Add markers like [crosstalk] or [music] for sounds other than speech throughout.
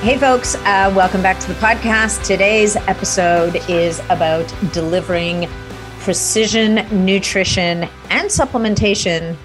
Hey, folks, uh, welcome back to the podcast. Today's episode is about delivering precision nutrition and supplementation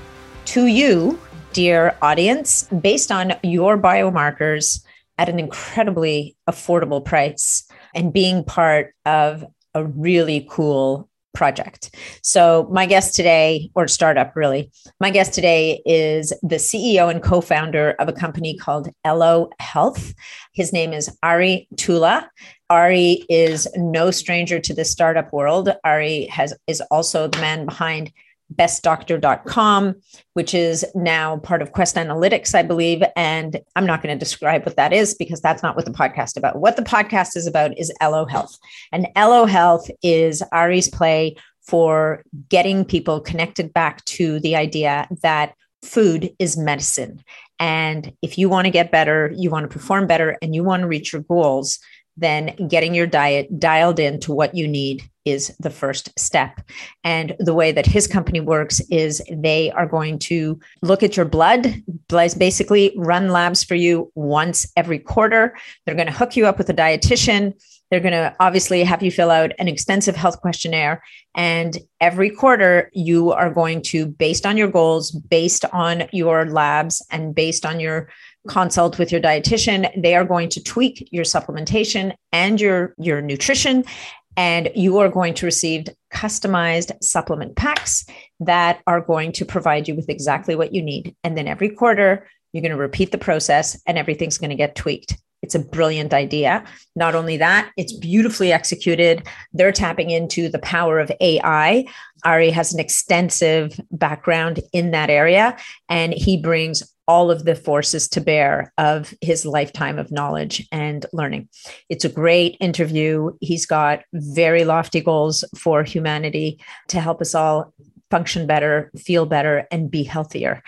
to you, dear audience, based on your biomarkers at an incredibly affordable price and being part of a really cool project. So, my guest today, or startup really, my guest today is the CEO and co founder of a company called Elo Health. His name is Ari Tulla. Ari is no stranger to the startup world. Ari has is also the man behind bestdoctor.com, which is now part of Quest Analytics, I believe. And I'm not going to describe what that is because that's not what the podcast is about. What the podcast is about is Elo Health. And Elo Health is Ari's play for getting people connected back to the idea that food is medicine. And if you want to get better, you want to perform better, and you want to reach your goals, then getting your diet dialed in to what you need is the first step. And the way that his company works is they are going to look at your blood, basically run labs for you once every quarter. They're going to hook you up with a dietitian. They're going to obviously have you fill out an extensive health questionnaire. And every quarter, you are going to, based on your goals, based on your labs, and based on your consult with your dietitian. They are going to tweak your supplementation and your your nutrition and you are going to receive customized supplement packs that are going to provide you with exactly what you need. And then every quarter you're going to repeat the process and everything's going to get tweaked it's a brilliant idea. Not only that, it's beautifully executed. They're tapping into the power of AI. Ari has an extensive background in that area, and he brings all of the forces to bear of his lifetime of knowledge and learning. It's a great interview. He's got very lofty goals for humanity to help us all function better, feel better, and be healthier.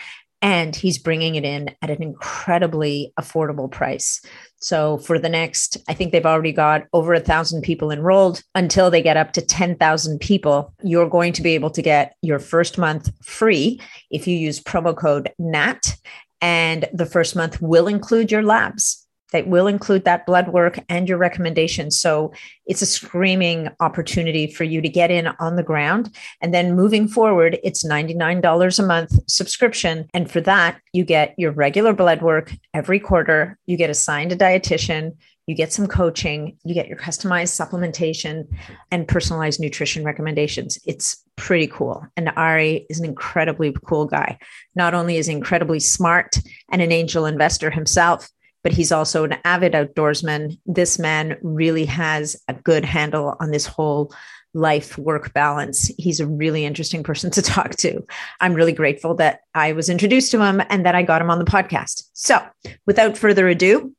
And he's bringing it in at an incredibly affordable price. So for the next, I think they've already got over a thousand people enrolled. Until they get up to 10,000 people, you're going to be able to get your first month free if you use promo code NAT. And the first month will include your labs that will include that blood work and your recommendations. So it's a screaming opportunity for you to get in on the ground. And then moving forward, it's $99 a month subscription. And for that, you get your regular blood work every quarter, you get assigned a dietitian. You get some coaching, you get your customized supplementation and personalized nutrition recommendations. It's pretty cool. And Ari is an incredibly cool guy. Not only is he incredibly smart and an angel investor himself, but he's also an avid outdoorsman. This man really has a good handle on this whole life work balance. He's a really interesting person [laughs] to talk to. I'm really grateful that I was introduced to him and that I got him on the podcast. So, without further ado,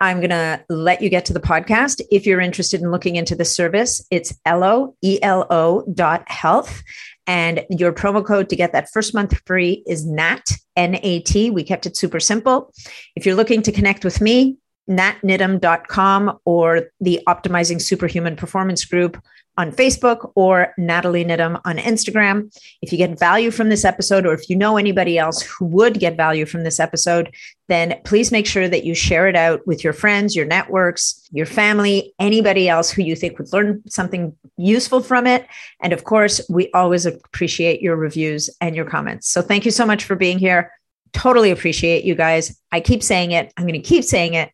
I'm going to let you get to the podcast. If you're interested in looking into the service, it's elo, E-L-O dot health. And your promo code to get that first month free is NAT, N A T. We kept it super simple. If you're looking to connect with me, natniddam.com or the Optimizing Superhuman Performance Group on Facebook or Natalie Niddam on Instagram. If you get value from this episode, or if you know anybody else who would get value from this episode, then please make sure that you share it out with your friends, your networks, your family, anybody else who you think would learn something useful from it. And of course, we always appreciate your reviews and your comments. So thank you so much for being here. Totally appreciate you guys. I keep saying it, I'm going to keep saying it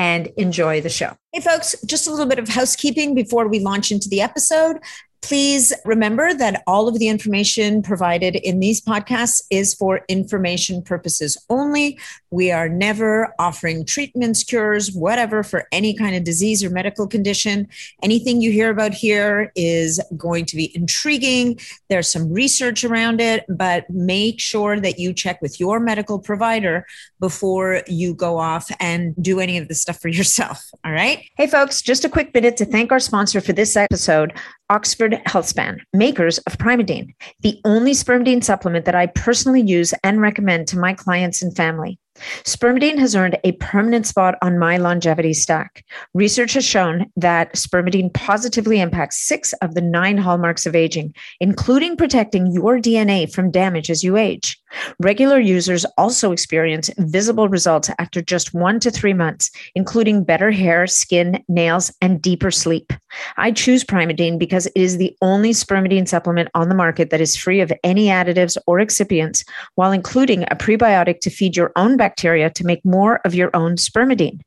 and enjoy the show. Hey, folks, just a little bit of housekeeping before we launch into the episode. Please remember that all of the information provided in these podcasts is for information purposes only. We are never offering treatments, cures, whatever for any kind of disease or medical condition. Anything you hear about here is going to be intriguing. There's some research around it, but make sure that you check with your medical provider before you go off and do any of this stuff for [laughs] yourself. All right. Hey, folks, just a quick minute to thank our sponsor for this episode. Oxford Healthspan, makers of Primeadine, the only spermidine supplement that I personally use and recommend to my clients and family. Spermidine has earned a permanent spot on my longevity stack. Research has shown that spermidine positively impacts six of the nine hallmarks of aging, including protecting your DNA from damage as you age. Regular users also experience visible results after just one to three months, including better hair, skin, nails, and deeper sleep. I choose Primeadine because it is the only spermidine supplement on the market that is free of any additives or excipients, while including a prebiotic to feed your own bacteria to make more of your own spermidine.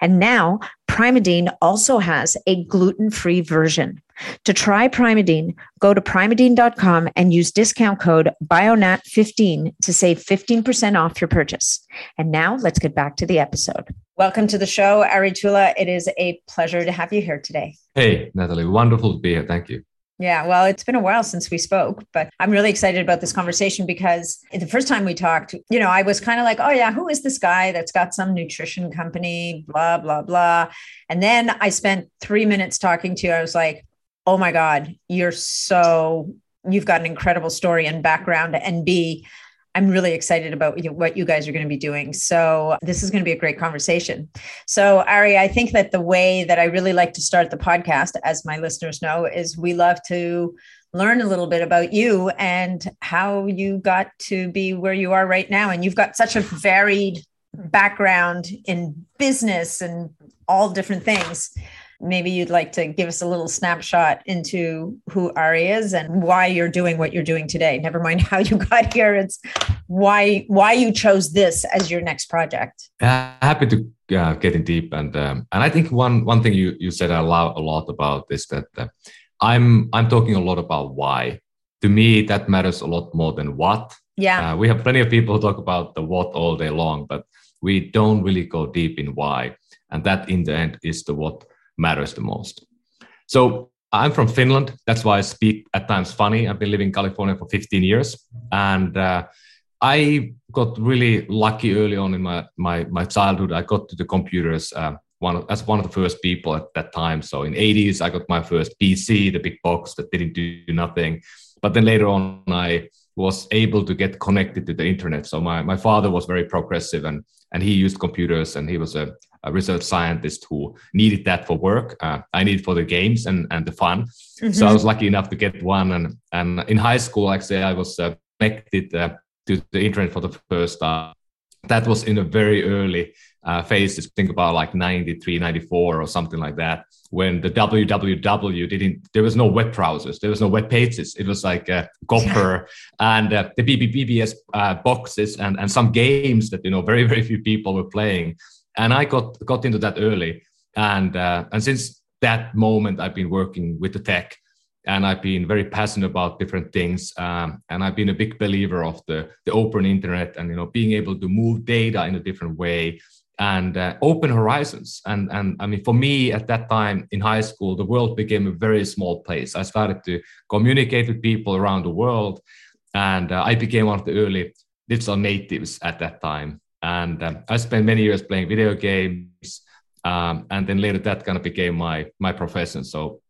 And now, Primeadine also has a gluten free version. To try Primeadine, go to primeadine.com and use discount code BIONAT15 to save 15% off your purchase. And now let's get back to the episode. Welcome to the show, Ari Tulla. It is a pleasure to have you here today. Hey, Natalie. Wonderful to be here. Thank you. Yeah, well, it's been a while since we spoke, but I'm really excited about this conversation because the first time we talked, you know, I was kind of like, oh, yeah, who is this guy that's got some nutrition company, blah, blah, blah. And then I spent three minutes talking to you. I was like, oh my God, you're so, you've got an incredible story and background. And B, I'm really excited about what you guys are going to be doing. So, this is going to be a great conversation. So, Ari, I think that the way that I really like to start the podcast, as my listeners know, is we love to learn a little bit about you and how you got to be where you are right now. And you've got such a varied background in business and all different things maybe you'd like to give us a little snapshot into who Ari is and why you're doing what you're doing today. Never mind [laughs] how you got here; it's why why you chose this as your next project. Uh, happy to uh, get in deep, and um, and I think one one thing you you said a lot a lot about is that uh, I'm I'm talking a lot about why. To me, that matters a lot more than what. Yeah, uh, we have plenty of people who talk about the what all day long, but we don't really go deep in why, and that in the end is the what matters the most. So I'm from Finland. That's why I speak at times funny. I've been living in California for 15 years. And uh, I got really lucky early on in my, my, my childhood. I got to the computers uh, one as one of the first people at that time. So in 80s, I got my first PC, the big box that didn't do nothing. But then later on, I was able to get connected to the internet. So my, my father was very progressive and, and he used computers and he was a, a research scientist who needed that for work. Uh, I needed for the games and, and the fun. Mm-hmm. So I was lucky enough to get one. And, and in high school, actually, I was uh, connected uh, to the internet for the first time. That was in a very early uh, phases. Think about like 93, 94 or something like that. When the www didn't, there was no web browsers, there was no web pages. It was like uh, Gopher and uh, the BBS uh, boxes and, and some games that, you know, very, very few people were playing and I got got into that early, and uh, and since that moment, I've been working with the tech, and I've been very passionate about different things, um, and I've been a big believer of the the open internet and you know being able to move data in a different way and uh, open horizons. And and I mean, for me at that time in high school, the world became a very small place. I started to communicate with people around the world, and uh, I became one of the early digital natives at that time and um, I spent many years playing video games, um, and then later that kind of became my my profession. So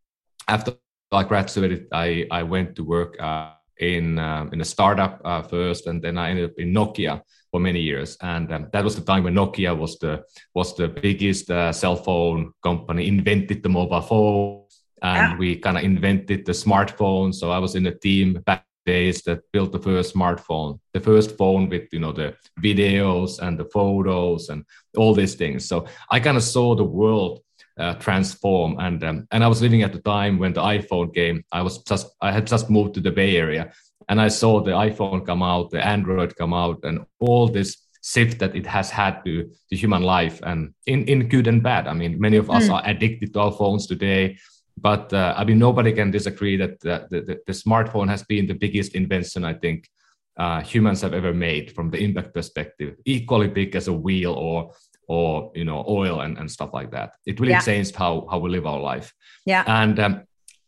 after I graduated, I I went to work uh, in um, in a startup uh, first, and then I ended up in Nokia for many years. And um, that was the time when Nokia was the was the biggest uh, cell phone company, invented the mobile phone, and yeah. we kind of invented the smartphone. So I was in a team back days that built the first smartphone, the first phone with you know the videos and the photos and all these things. So I kind of saw the world uh, transform, and um, and I was living at the time when the iPhone came. I was just I had just moved to the Bay Area, and I saw the iPhone come out, the Android come out, and all this shift that it has had to, to human life and in, in good and bad. I mean, many of us mm. are addicted to our phones today but uh, I mean, nobody can disagree that the, the, the, smartphone has been the biggest invention I think uh, humans have ever made from the impact perspective, equally big as a wheel or or you know oil and, and stuff like that. It really yeah. changed how how we live our life. Yeah. And um,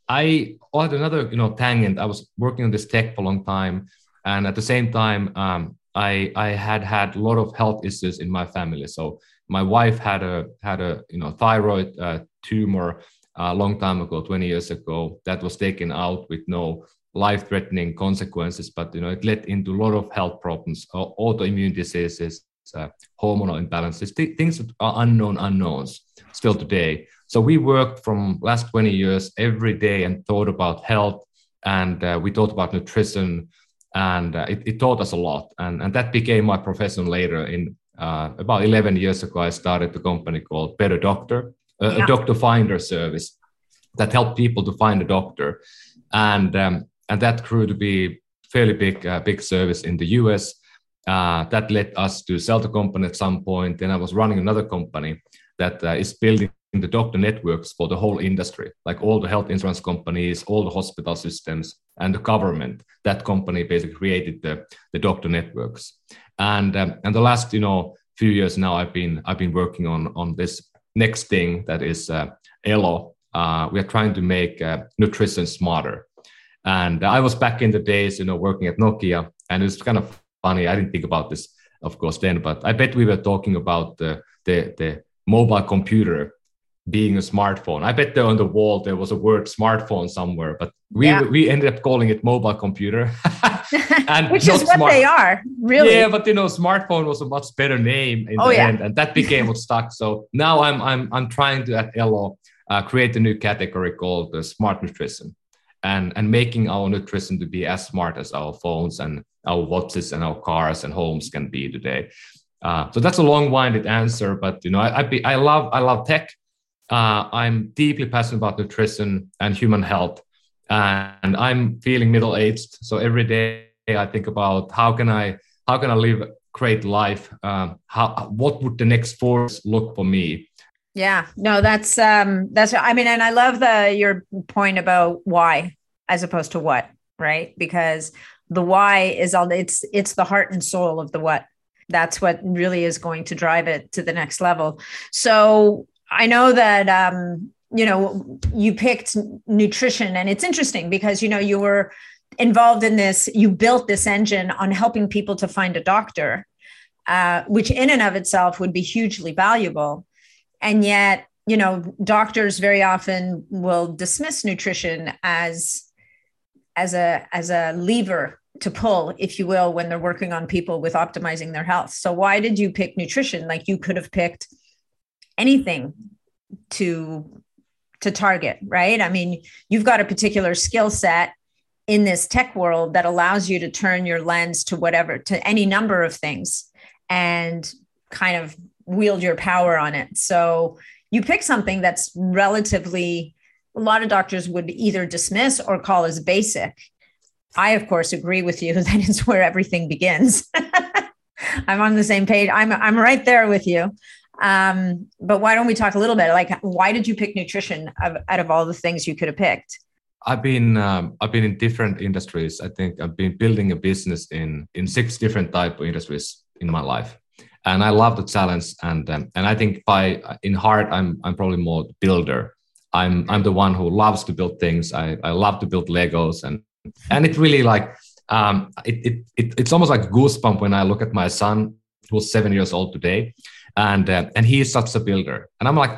I had another you know tangent. I was working on this tech for a long time, and at the same time, um, I I had had a lot of health issues in my family. So my wife had a had a you know thyroid uh, tumor a long time ago, 20 years ago, that was taken out with no life-threatening consequences, but you know it led into a lot of health problems, autoimmune diseases, uh, hormonal imbalances, th- things that are unknown unknowns still today. So we worked from last 20 years every day and thought about health, and uh, we thought about nutrition, and uh, it, it, taught us a lot, and and that became my profession later. In uh, about 11 years ago, I started a company called Better Doctor, yeah. a doctor finder service that helped people to find a doctor, and um, and that grew to be fairly big uh, big service in the US. Uh, that led us to sell the company at some point. Then I was running another company that uh, is building the doctor networks for the whole industry, like all the health insurance companies, all the hospital systems, and the government. That company basically created the, the doctor networks. And um, and the last you know few years now, I've been I've been working on on this next thing that is uh, Elo. Uh, we are trying to make uh, nutrition smarter. And I was back in the days, you know, working at Nokia, and it's kind of funny. I didn't think about this, of course, then, but I bet we were talking about the the, the mobile computer being a smartphone. I bet there on the wall there was a word smartphone somewhere, but we yeah. we ended up calling it mobile computer. [laughs] [laughs] and Which is what smart- they are, really. Yeah, but you know, smartphone was a much better name in oh, the yeah. end, and that became what stuck. So now I'm I'm I'm trying to at Elo uh, create a new category called the smart nutrition, and and making our nutrition to be as smart as our phones and our watches and our cars and homes can be today. Uh, so that's a long-winded answer, but you know, I I, be, I love I love tech. Uh, I'm deeply passionate about nutrition and human health, and I'm feeling middle-aged. So every day I think about how can I how can I live a great life? Um, how what would the next force look for me? Yeah, no, that's um, that's I mean, and I love the your point about why as opposed to what, right? Because the why is all it's it's the heart and soul of the what. That's what really is going to drive it to the next level. So I know that um, you know you picked nutrition, and it's interesting because you know you were involved in this. You built this engine on helping people to find a doctor, uh, which in and of itself would be hugely valuable, and yet you know doctors very often will dismiss nutrition as as a as a lever to pull if you will when they're working on people with optimizing their health. So why did you pick nutrition? Like you could have picked anything to to target right? I mean you've got a particular skill set in this tech world that allows you to turn your lens to whatever to any number of things and kind of wield your power on it. So you pick something that's relatively a lot of doctors would either dismiss or call as basic. I of course agree with you [laughs] that is where everything begins. [laughs] I'm on the same page. I'm i'm right there with you um, but why don't we talk a little bit like why did you pick nutrition out of all the things you could have picked? I've been um, I've been in different industries. I think I've been building a business in in six different type of industries in my life, and I love the challenge. And um, and I think by in heart I'm I'm probably more builder. I'm I'm the one who loves to build things. I, I love to build Legos and and it really like um, it, it, it it's almost like goosebump when I look at my son who's seven years old today and uh, and he is such a builder. And i'm like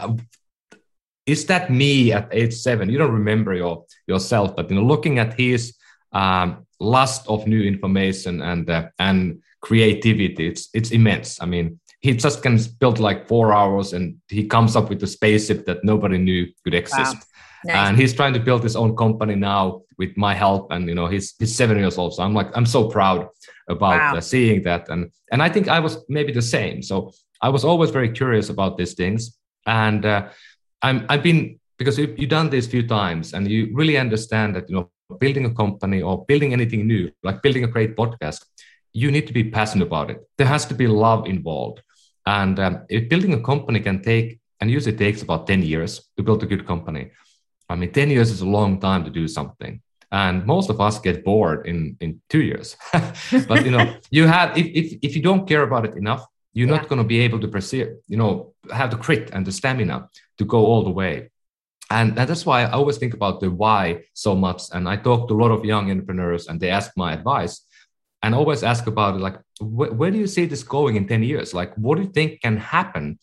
is that me at age seven? You don't remember your yourself but you know looking at his um, lust of new information and uh, and creativity it's it's immense. I mean he just can build like four hours and he comes up with a spaceship that nobody knew could exist. Wow. nice. and he's trying to build his own company now with my help and you know he's he's seven years old. So i'm like i'm so proud about wow. uh, seeing that. And and i think i was maybe the same. So I was always very curious about these things, and uh, I'm I've been because you've, you've done this a few times, and you really understand that you know building a company or building anything new, like building a great podcast, you need to be passionate about it. There has to be love involved, and um, if building a company can take and usually takes about ten years to build a good company. I mean, ten years is a long time to do something and most of us get bored in in two years [laughs] but you know you have if, if if you don't care about it enough you're yeah. not going to be able to pursue, you know, have the grit and the stamina to go all the way. And, and that's why I always think about the why so much. And I talk to a lot of young entrepreneurs and they ask my advice and always ask about it like, wh- where do you see this going in 10 years? Like, what do you think can happen?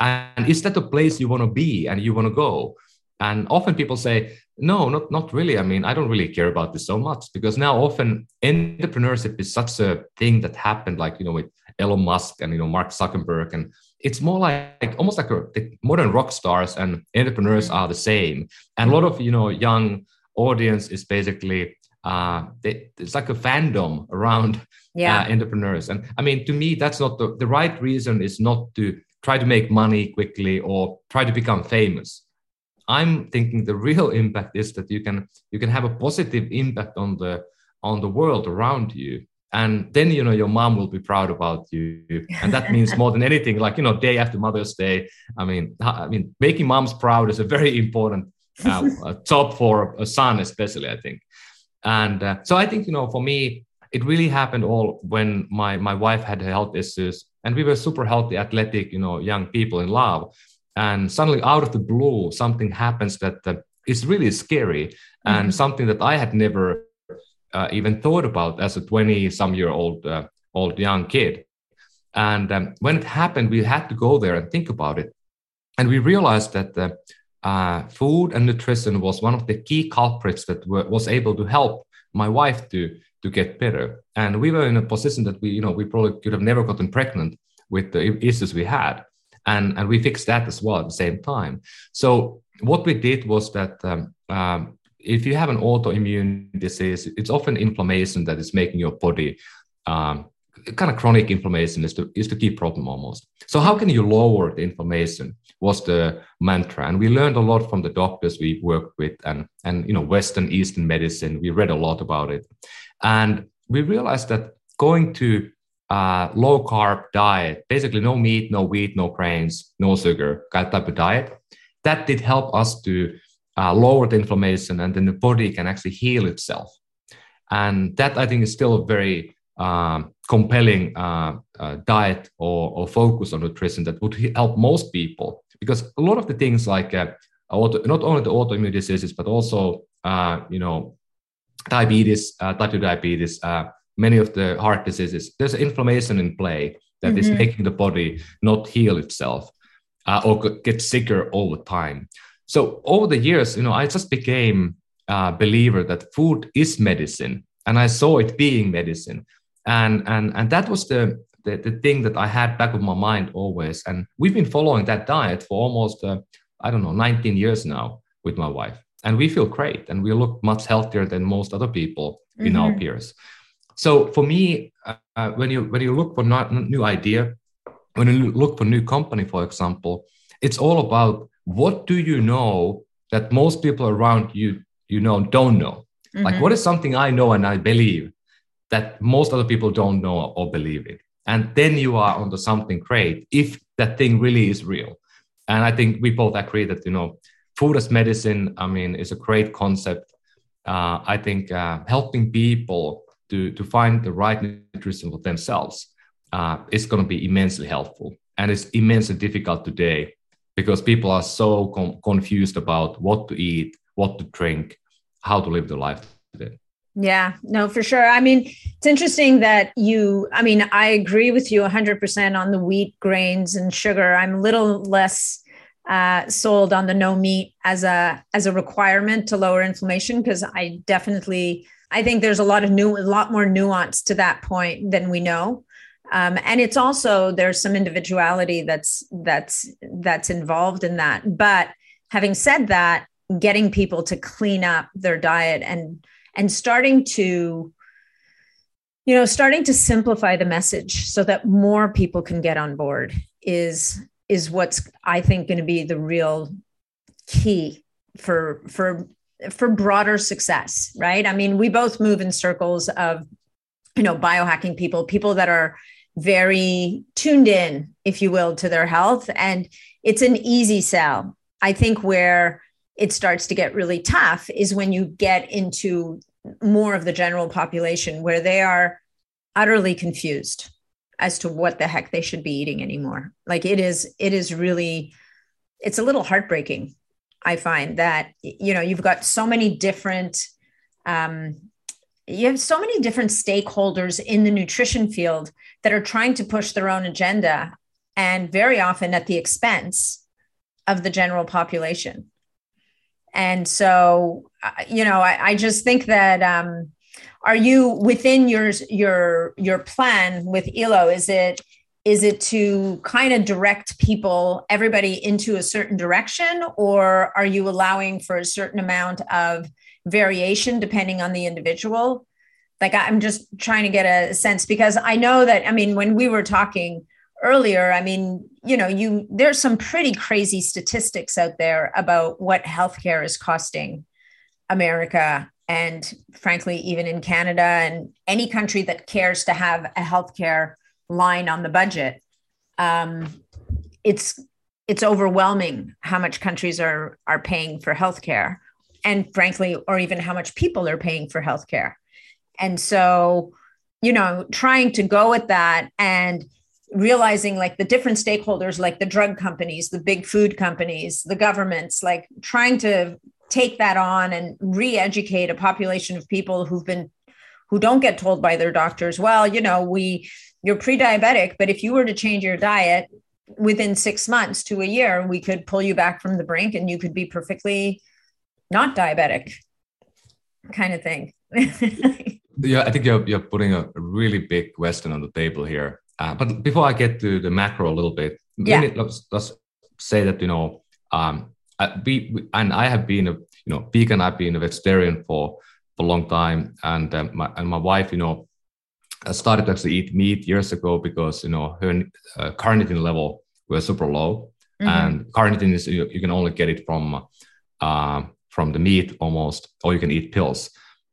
And is that the place you want to be and you want to go? And often people say, no, not, not really. I mean, I don't really care about this so much because now often entrepreneurship is such a thing that happened, like, you know, with Elon Musk and, you know, Mark Zuckerberg. And it's more like almost like a, the modern rock stars and entrepreneurs are the same. And a lot of, you know, young audience is basically, uh, they, it's like a fandom around yeah. uh, entrepreneurs. And I mean, to me, that's not the, the right reason is not to try to make money quickly or try to become famous I'm thinking the real impact is that you can you can have a positive impact on the on the world around you and then you know your mom will be proud about you. And that means more than anything like you know day after mother's day. I mean i mean making moms proud is a very important uh, [laughs] top for a son especially i think. And uh, so i think you know for me it really happened all when my my wife had health issues. And we were super healthy athletic you know young people in love. And suddenly out of the blue something happens that uh, is really scary mm-hmm. and something that i had never uh, even thought about as a 20 some year old uh, old young kid. And um, when it happened we had to go there and think about it. And we realized that uh, uh, food and nutrition was one of the key culprits that were, was able to help my wife to to get better. And we were in a position that we you know we probably could have never gotten pregnant with the issues we had. And and we fixed that as well at the same time. So what we did was that um, um, if you have an autoimmune disease, it's often inflammation that is making your body um, kind of chronic inflammation is the, is the key problem almost. So how can you lower the inflammation was the mantra. And we learned a lot from the doctors we worked with and, and, you know, Western Eastern medicine. We read a lot about it. And we realized that going to uh, low carb diet, basically no meat, no wheat, no grains, no sugar, that type of diet, that did help us to uh, lower the inflammation and then the body can actually heal itself. And that I think is still a very um, compelling uh, uh, diet or, or, focus on nutrition that would help most people because a lot of the things like uh, auto, not only the autoimmune diseases but also uh, you know diabetes, type 2 diabetes, many of the heart diseases, there's inflammation in play that mm-hmm. is making the body not heal itself uh, or get sicker all the time. So over the years, you know, I just became a believer that food is medicine, and I saw it being medicine, and and and that was the the, the thing that I had back of my mind always. And we've been following that diet for almost uh, I don't know 19 years now with my wife, and we feel great, and we look much healthier than most other people mm-hmm. in our mm-hmm. peers. So for me, uh, when you when you look for not, new idea, when you look for new company, for example, it's all about what do you know that most people around you you know don't know. Mm-hmm. Like what is something I know and I believe that most other people don't know or believe it, and then you are onto something great if that thing really is real. And I think we both agree that you know food as medicine. I mean, is a great concept. Uh, I think uh, helping people to, to find the right nutrition for themselves uh, is going to be immensely helpful. And it's immensely difficult today because people are so com- confused about what to eat, what to drink, how to live their life today. Yeah, no, for sure. I mean, it's interesting that you, I mean, I agree with you 100% on the wheat, grains, and sugar. I'm a little less uh, sold on the no meat as a as a requirement to lower inflammation because I definitely I think there's a lot of new, a lot more nuance to that point than we know. Um, and it's also there's some individuality that's that's that's involved in that. But having said that, getting people to clean up their diet and and starting to you know starting to simplify the message so that more people can get on board is is what's i think going to be the real key for for for broader success, right? I mean, we both move in circles of, you know, biohacking people, people that are very tuned in, if you will, to their health. And it's an easy sell. I think where it starts to get really tough is when you get into more of the general population where they are utterly confused as to what the heck they should be eating anymore. Like it is, it is really, it's a little heartbreaking I find that you know you've got so many different um, you have so many different stakeholders in the nutrition field that are trying to push their own agenda and very often at the expense of the general population And so, uh, you know, I, I just think that um, are you within your your your plan with Elo? Is it is it to kind of direct people everybody into a certain direction or are you allowing for a certain amount of variation depending on the individual. Like i'm just trying to get a sense because i know that i mean when we were talking earlier i mean you know you there's some pretty crazy statistics out there about what healthcare is costing america and frankly even in canada and any country that cares to have a healthcare line on the budget, um, it's it's overwhelming how much countries are are paying for healthcare, and frankly, or even how much people are paying for healthcare. And so, you know, trying to go at that and realizing like the different stakeholders, like the drug companies, the big food companies, the governments, like trying to take that on and re-educate a population of people who've been who don't get told by their doctors well you know we you're pre-diabetic but if you were to change your diet within six months to a year we could pull you back from the brink and you could be perfectly not diabetic kind of thing [laughs] yeah i think you're, you're putting a really big question on the table here uh, but before i get to the macro a little bit yeah. let's, let's say that you know um, we, and i have been a you know vegan i've been a vegetarian for for a long time and uh, my, and my wife you know I started to actually eat meat years ago because you know her uh, carnitine level was super low, mm-hmm. and carnitine is you, you, can only get it from uh, from the meat almost, or you can eat pills.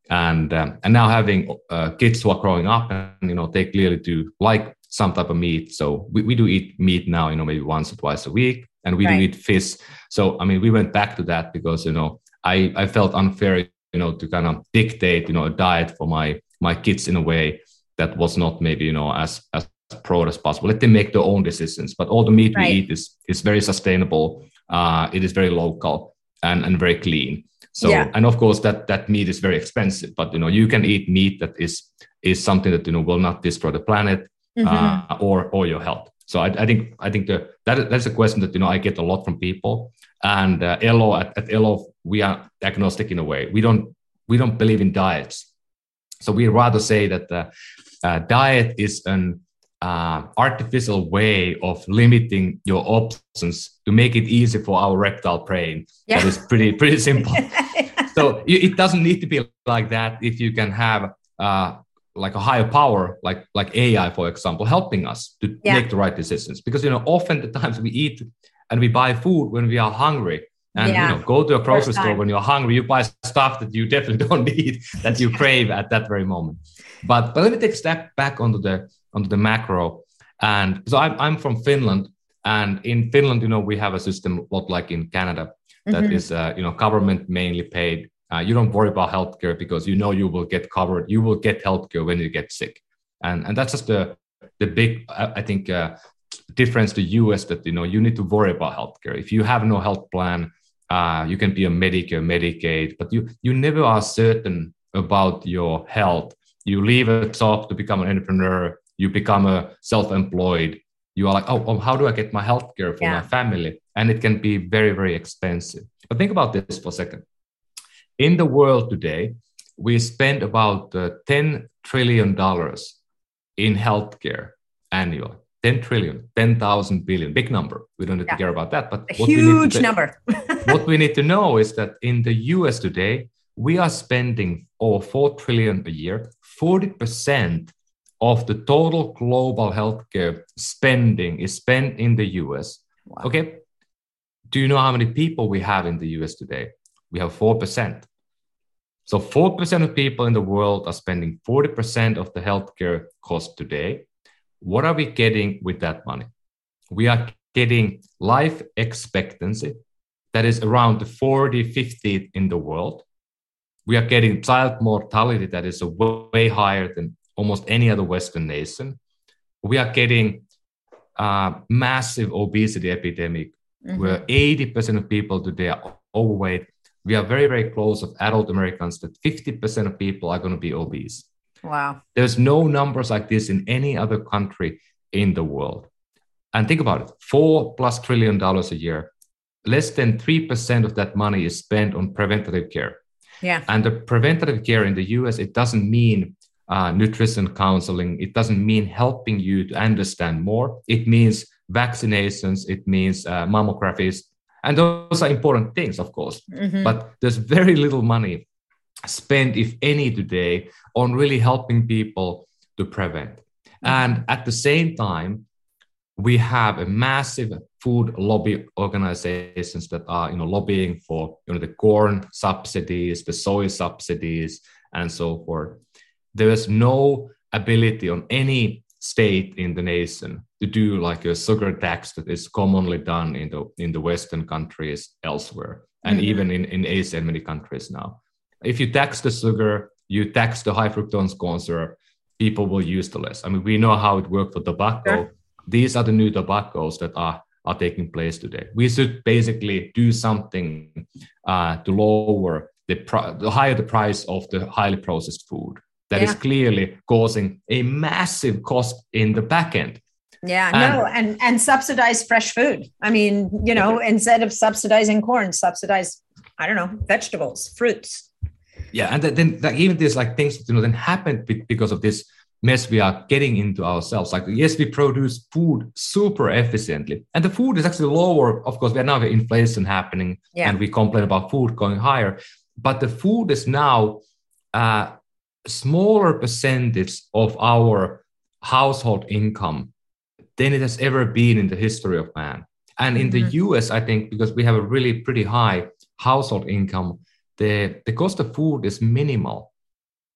And um, and now having uh, kids who are growing up, and you know they clearly do like some type of meat. So we, we do eat meat now, you know, maybe once or twice a week, and we right. do eat fish. So I mean, we went back to that because you know I I felt unfair, you know, to kind of dictate you know a diet for my my kids in a way that was not maybe you know as as broad as possible. Let them make their own decisions. But all the meat right. we eat is is very sustainable. Uh, it is very local and and very clean. So yeah. and of course that that meat is very expensive. But you know you can eat meat that is is something that you know will not destroy the planet mm-hmm. uh, or or your health. So I, I think I think the, that that's a question that you know I get a lot from people. And uh, Elo at, at Elo we are agnostic in a way. We don't we don't believe in diets. So we rather say that uh, uh, diet is an uh, artificial way of limiting your options to make it easy for our reptile brain. Yeah. That is pretty pretty [laughs] simple. so it doesn't need to be like that if you can have uh, like a higher power, like like AI, for example, helping us to yeah. make the right decisions. Because you know, often the times we eat and we buy food when we are hungry, and yeah. you know go to a grocery store when you're hungry you buy stuff that you definitely [laughs] don't need that you crave at that very moment but but let me take a step back onto the onto the macro and so i'm, I'm from finland and in finland you know we have a system a lot like in canada that mm-hmm. is uh, you know government mainly paid uh, you don't worry about healthcare because you know you will get covered you will get healthcare when you get sick and and that's just the the big i think uh, difference to us that you know you need to worry about healthcare if you have no health plan uh, you can be a Medicare, Medicaid, but you you never are certain about your health. You leave a job to become an entrepreneur. You become a self-employed. You are like, oh, oh how do I get my health care for yeah. my family? And it can be very, very expensive. But think about this for a second. In the world today, we spend about uh, $10 trillion in healthcare annually. 10 trillion, 10,000 billion, big number. We don't need yeah. to care about that. But a huge to, number. [laughs] what we need to know is that in the US today, we are spending over 4 trillion a year. 40% of the total global healthcare spending is spent in the US. Wow. Okay. Do you know how many people we have in the US today? We have 4%. So 4% of people in the world are spending 40% of the healthcare cost today what are we getting with that money? We are getting life expectancy that is around the 40, 50 in the world. We are getting child mortality that is way higher than almost any other Western nation. We are getting a massive obesity epidemic mm-hmm. where 80% of people today are overweight. We are very, very close of adult Americans that 50% of people are going to be obese. Wow. There's no numbers like this in any other country in the world. And think about it four plus trillion dollars a year. less than 3% of that money is spent on preventative care. Yeah. And the preventative care in the US, it doesn't mean uh, nutrition counseling. It doesn't mean helping you to understand more. It means vaccinations. It means uh, mammographies. And those are important things, of course. Mm-hmm. But there's very little money spent, if any, today on really helping people to prevent. Mm-hmm. And at the same time, we have a massive food lobby organizations that are you know lobbying for you know the corn subsidies the soy subsidies and so forth there is no ability on any state in the nation to do like a sugar tax that is commonly done in the in the western countries elsewhere and mm-hmm. even in, in asia and many countries now. If you tax the sugar you tax the high fructose corn syrup people will use the less. I mean we know how it worked for tobacco. Sure. these are the new tobaccos that are are taking place today. We should basically do something uh, to lower the, pr- the higher the price of the highly processed food that yeah. is clearly causing a massive cost in the back end. Yeah, and, no, and and subsidize fresh food. I mean, you know, instead of subsidizing corn, subsidize I don't know vegetables, fruits. Yeah, and then like, even there's like things you know then happen because of this mess we are getting into ourselves. Like yes, we produce food super efficiently, and the food is actually lower. Of course, we are now the inflation happening, yeah. and we complain about food going higher, but the food is now uh, smaller percentage of our household income than it has ever been in the history of man. And in mm-hmm. the US, I think because we have a really pretty high household income, the, the cost of food is minimal.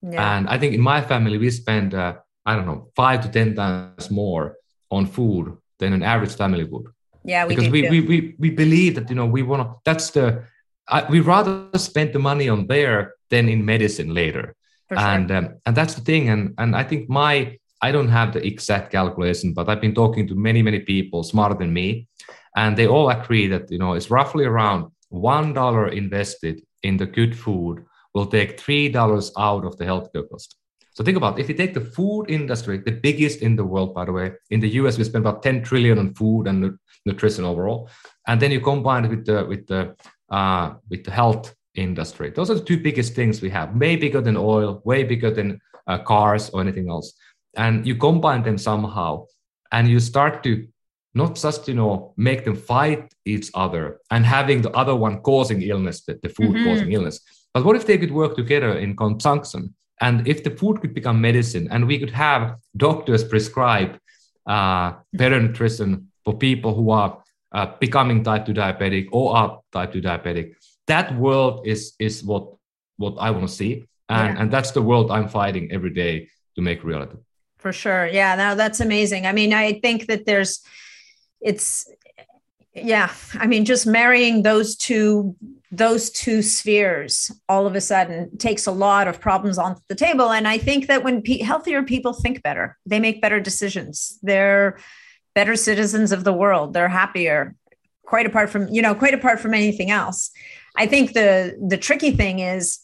Yeah. And I think in my family, we spend, uh, I don't know, five to 10 times more on food than an average family would. Yeah, we because we, we, we, we believe that, you know, we want to, that's the, I, we rather spend the money on there than in medicine later sure. and um, and that's the thing and and i think my i don't have the exact calculation but i've been talking to many many people smarter than me and they all agree that you know it's roughly around one dollar invested in the good food will take three dollars out of the healthcare cost so think about it. if you take the food industry the biggest in the world by the way in the us we spend about 10 trillion on food and nutrition overall and then you combine it with the with the uh, with the health industry. Those are the two biggest things we have, way bigger than oil, way bigger than uh, cars or anything else. And you combine them somehow, and you start to not just you know make them fight each other and having the other one causing illness, the, the food mm-hmm. causing illness. But what if they could work together in conjunction? And if the food could become medicine, and we could have doctors prescribe uh, better nutrition for people who are uh, becoming type 2 diabetic or are type 2 diabetic, that world is is what what I want to see, and yeah. and that's the world I'm fighting every day to make reality. For sure, yeah. Now that's amazing. I mean, I think that there's, it's, yeah. I mean, just marrying those two those two spheres all of a sudden takes a lot of problems on the table and i think that when pe- healthier people think better they make better decisions they're better citizens of the world they're happier quite apart from you know quite apart from anything else I think the the tricky thing is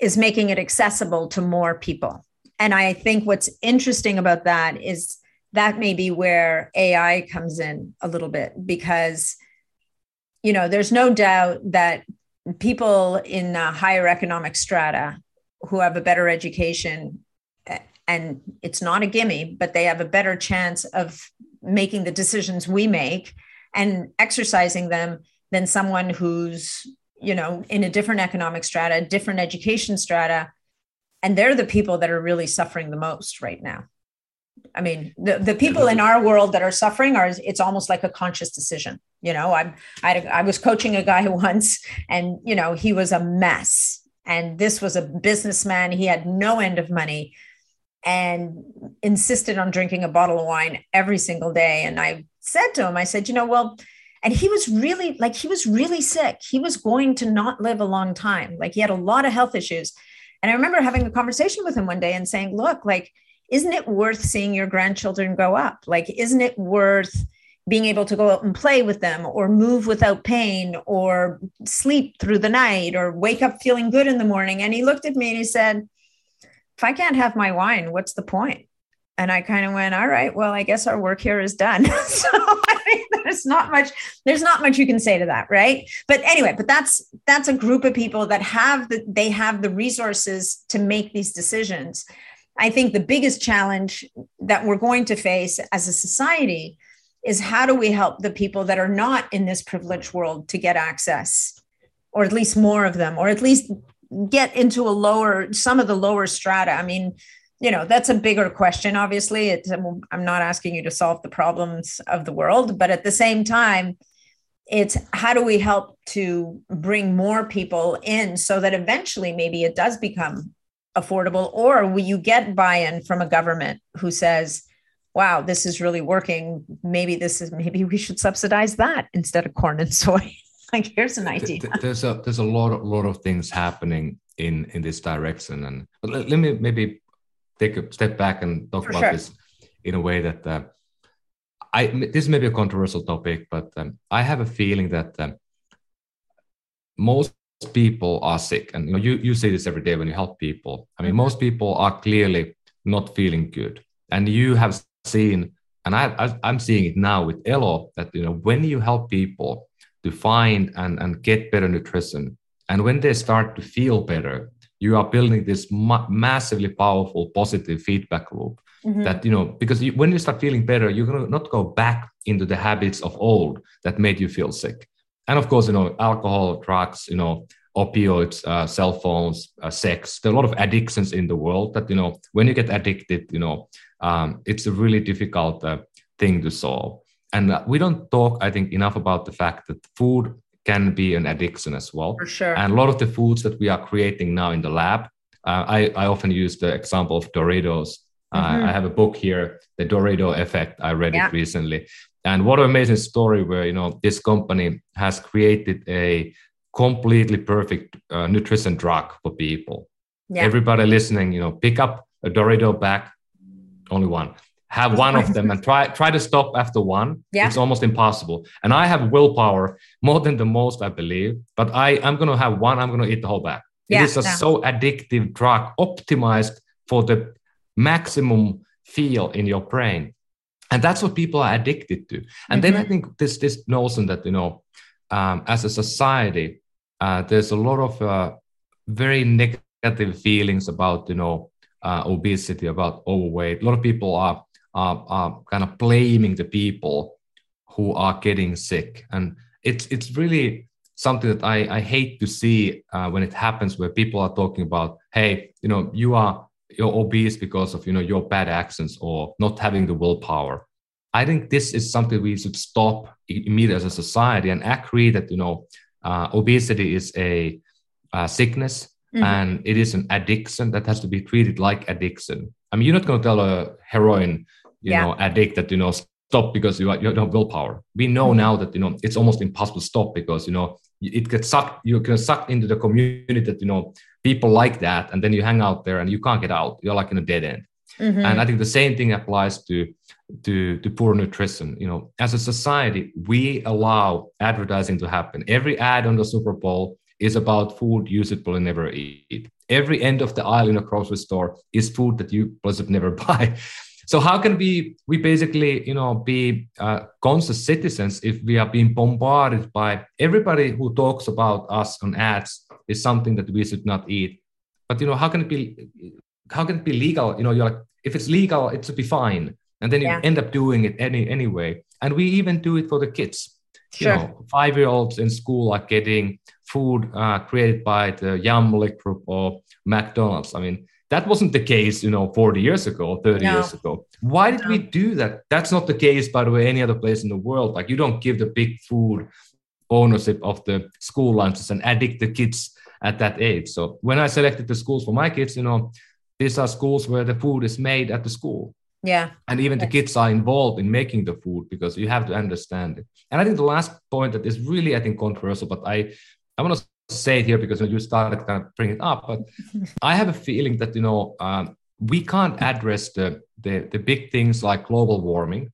is making it accessible to more people. And I think what's interesting about that is that may be where AI comes in a little bit because you know there's no doubt that people in higher economic strata who have a better education and it's not a gimme but they have a better chance of making the decisions we make and exercising them than someone who's you know, in a different economic strata, different education strata. And they're the people that are really suffering the most right now. I mean, the, the people in our world that are suffering are, it's almost like a conscious decision. You know, I'm, I, I was coaching a guy [laughs] once and, you know, he was a mess. And this was a businessman. He had no end of money and insisted on drinking a bottle of wine every single day. And I said to him, I said, you know, well, and he was really like he was really sick. He was going to not live a long time. Like he had a lot of health issues. And i remember having a conversation with him one day and saying look like isn't it worth seeing your grandchildren grow up? Like isn't it worth being able to go out and play with them or move without pain or sleep through the night or wake up feeling good in the morning? And he looked at me and he said if i can't have my wine what's the point and I kind of went, all right, well, I guess our work here is done. [laughs] so I mean, there's not much, there's not much you can say to that, right? But anyway, but that's that's a group of people that have the they have the resources to make these decisions. I think the biggest challenge that we're going to face as a society is how do we help the people that are not in this privileged world to get access, or at least more of them, or at least get into a lower, some of the lower strata. I mean, you know that's a bigger question obviously. It's, um, i'm not asking you to solve the problems of the world but at the same time it's how do we help to bring more people in so that eventually maybe it does become affordable or will you get buy-in from a government who says wow this is really working. Maybe this is maybe we should subsidize that instead of corn and soy. [laughs] Like here's an idea. there's a there's a lot of lot of things happening in in this direction and let, let me maybe take a step back and talk For about sure. this in a way that uh, I this may be a controversial topic, but um, I have a feeling that um, most people are sick, and you know you you say this every day when you help people. I mean, mm-hmm. most people are clearly not feeling good, and you have seen, and I, I I'm seeing it now with Elo that you know when you help people to find and and get better nutrition, and when they start to feel better, you are building this ma- massively powerful positive feedback loop mm-hmm. that you know because you, when you start feeling better you're going to not go back into the habits of old that made you feel sick and of course you know alcohol drugs you know opioids uh, cell phones uh, sex there are a lot of addictions in the world that you know when you get addicted you know um, it's a really difficult uh, thing to solve and uh, we don't talk i think enough about the fact that food can be an addiction as well. For sure. And a lot of the foods that we are creating now in the lab, uh, I, I often use the example of Doritos. Uh, mm-hmm. I have a book here, The Dorito Effect. I read yeah. it recently. And what an amazing story where, you know, this company has created a completely perfect uh, nutrition drug for people. Yeah. Everybody listening, you know, pick up a Dorito bag, only one have one of them and try try to stop after one yeah. it's almost impossible and i have willpower more than the most i believe but i i'm gonna have one i'm gonna eat the whole bag yeah, it is a yeah. so addictive drug optimized for the maximum feel in your brain and that's what people are addicted to and mm-hmm. then i mm-hmm. think this this notion that you know um, as a society uh, there's a lot of uh, very negative feelings about you know uh, obesity about overweight a lot of people are are, are kind of blaming the people who are getting sick. And it's, it's really something that I, I hate to see uh, when it happens where people are talking about, hey, you know, you are you're obese because of you know your bad actions or not having the willpower. I think this is something we should stop immediately as a society and agree that you know uh, obesity is a, a sickness mm-hmm. and it is an addiction that has to be treated like addiction. I mean, you're not going to tell a heroin you yeah. know addict that you know stop because you, are, you don't have willpower. We know mm-hmm. now that you know it's almost impossible to stop because you know it gets sucked you get sucked into the community that you know people like that and then you hang out there and you can't get out. You're like in a dead end. Mm-hmm. and i think the same thing applies to to to poor nutrition. You know as a society we allow advertising to happen. Every ad on the super bowl is about food you should probably never eat. Every end of the aisle in a grocery store is food that you should never [laughs] buy so how can we we basically you know be uh, conscious citizens if we are being bombarded by everybody who talks about us on ads is something that we should not eat. But you know how can it be how can it be legal? You know you're like if it's legal it should be fine. And then you yeah. end up doing it any anyway. And we even do it for the kids. Sure. you know five year olds in school are getting food uh, created by the Yumlik group or mcdonald's. I mean that wasn't the case, you know, 40 years ago, 30 no. years ago. Why did no. we do that? That's not the case, by the way, any other place in the world. Like you don't give the big food ownership of the school lunches and addict the kids at that age. So when I selected the schools for my kids, you know, these are schools where the food is made at the school. Yeah. And even the kids are involved in making the food because you have to understand it. And I think the last point that is really, I think, controversial, but I I want to say it here because you started kind of bring it up, but I have a feeling that you know um, we can't address the, the the big things like global warming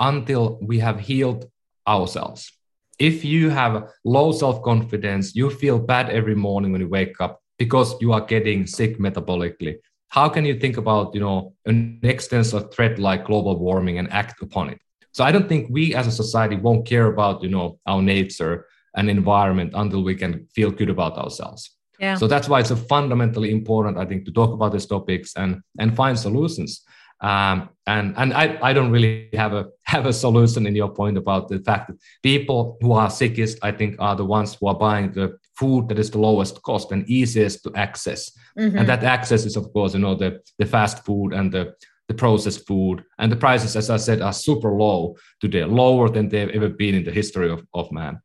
until we have healed ourselves. If you have low self confidence, you feel bad every morning when you wake up because you are getting sick metabolically. how can you think about you know an extensive threat like global warming and act upon it so i don't think we as a society won't care about you know our nature and environment until we can feel good about ourselves yeah. so that's why it's a fundamentally important i think to talk about these topics and and find solutions um, and and I, I don't really have a [laughs] have a solution in your point about the fact that people who are sickest, I think, are the ones who are buying the food that is the lowest cost and easiest to access. Mm-hmm. And that access is, of course, you know, the the fast food and the the processed food and the prices, as I said, are super low today, lower than they've ever been in the history of, of man.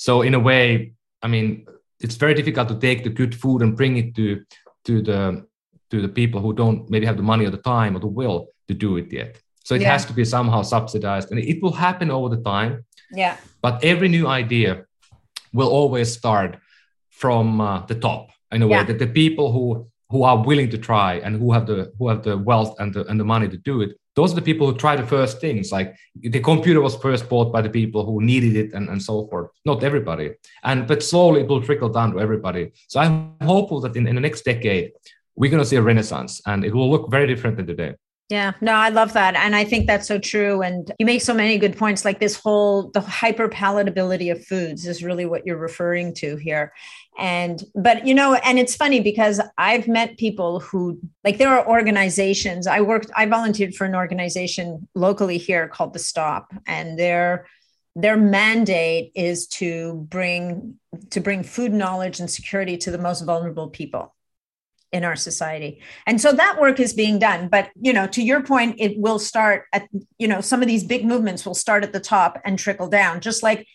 So in a way, I mean, it's very difficult to take the good food and bring it to to the to the people who don't maybe have the money or the time or the will to do it yet. So it yeah. has to be somehow subsidized, and it will happen over the time. Yeah. But every new idea will always start from uh, the top in a way yeah. that the people who who are willing to try and who have the who have the wealth and the and the money to do it those are the people who try the first things like the computer was first bought by the people who needed it and, and so forth. Not everybody. And but slowly it will trickle down to everybody. So i'm hopeful that in, in the next decade we're going to see a renaissance and it will look very different than today. Yeah, no, I love that. And I think that's so true. And you make so many good points like this whole the hyper palatability of foods is really what you're referring to here. And but you know, and it's funny because I've met people who like there are organizations. I worked, I volunteered for an organization locally here called the Stop, and their their mandate is to bring to bring food knowledge and security to the most vulnerable people in our society. And so that work is being done. But you know to your point it will start at you know some of these big movements will start at the top and trickle down just like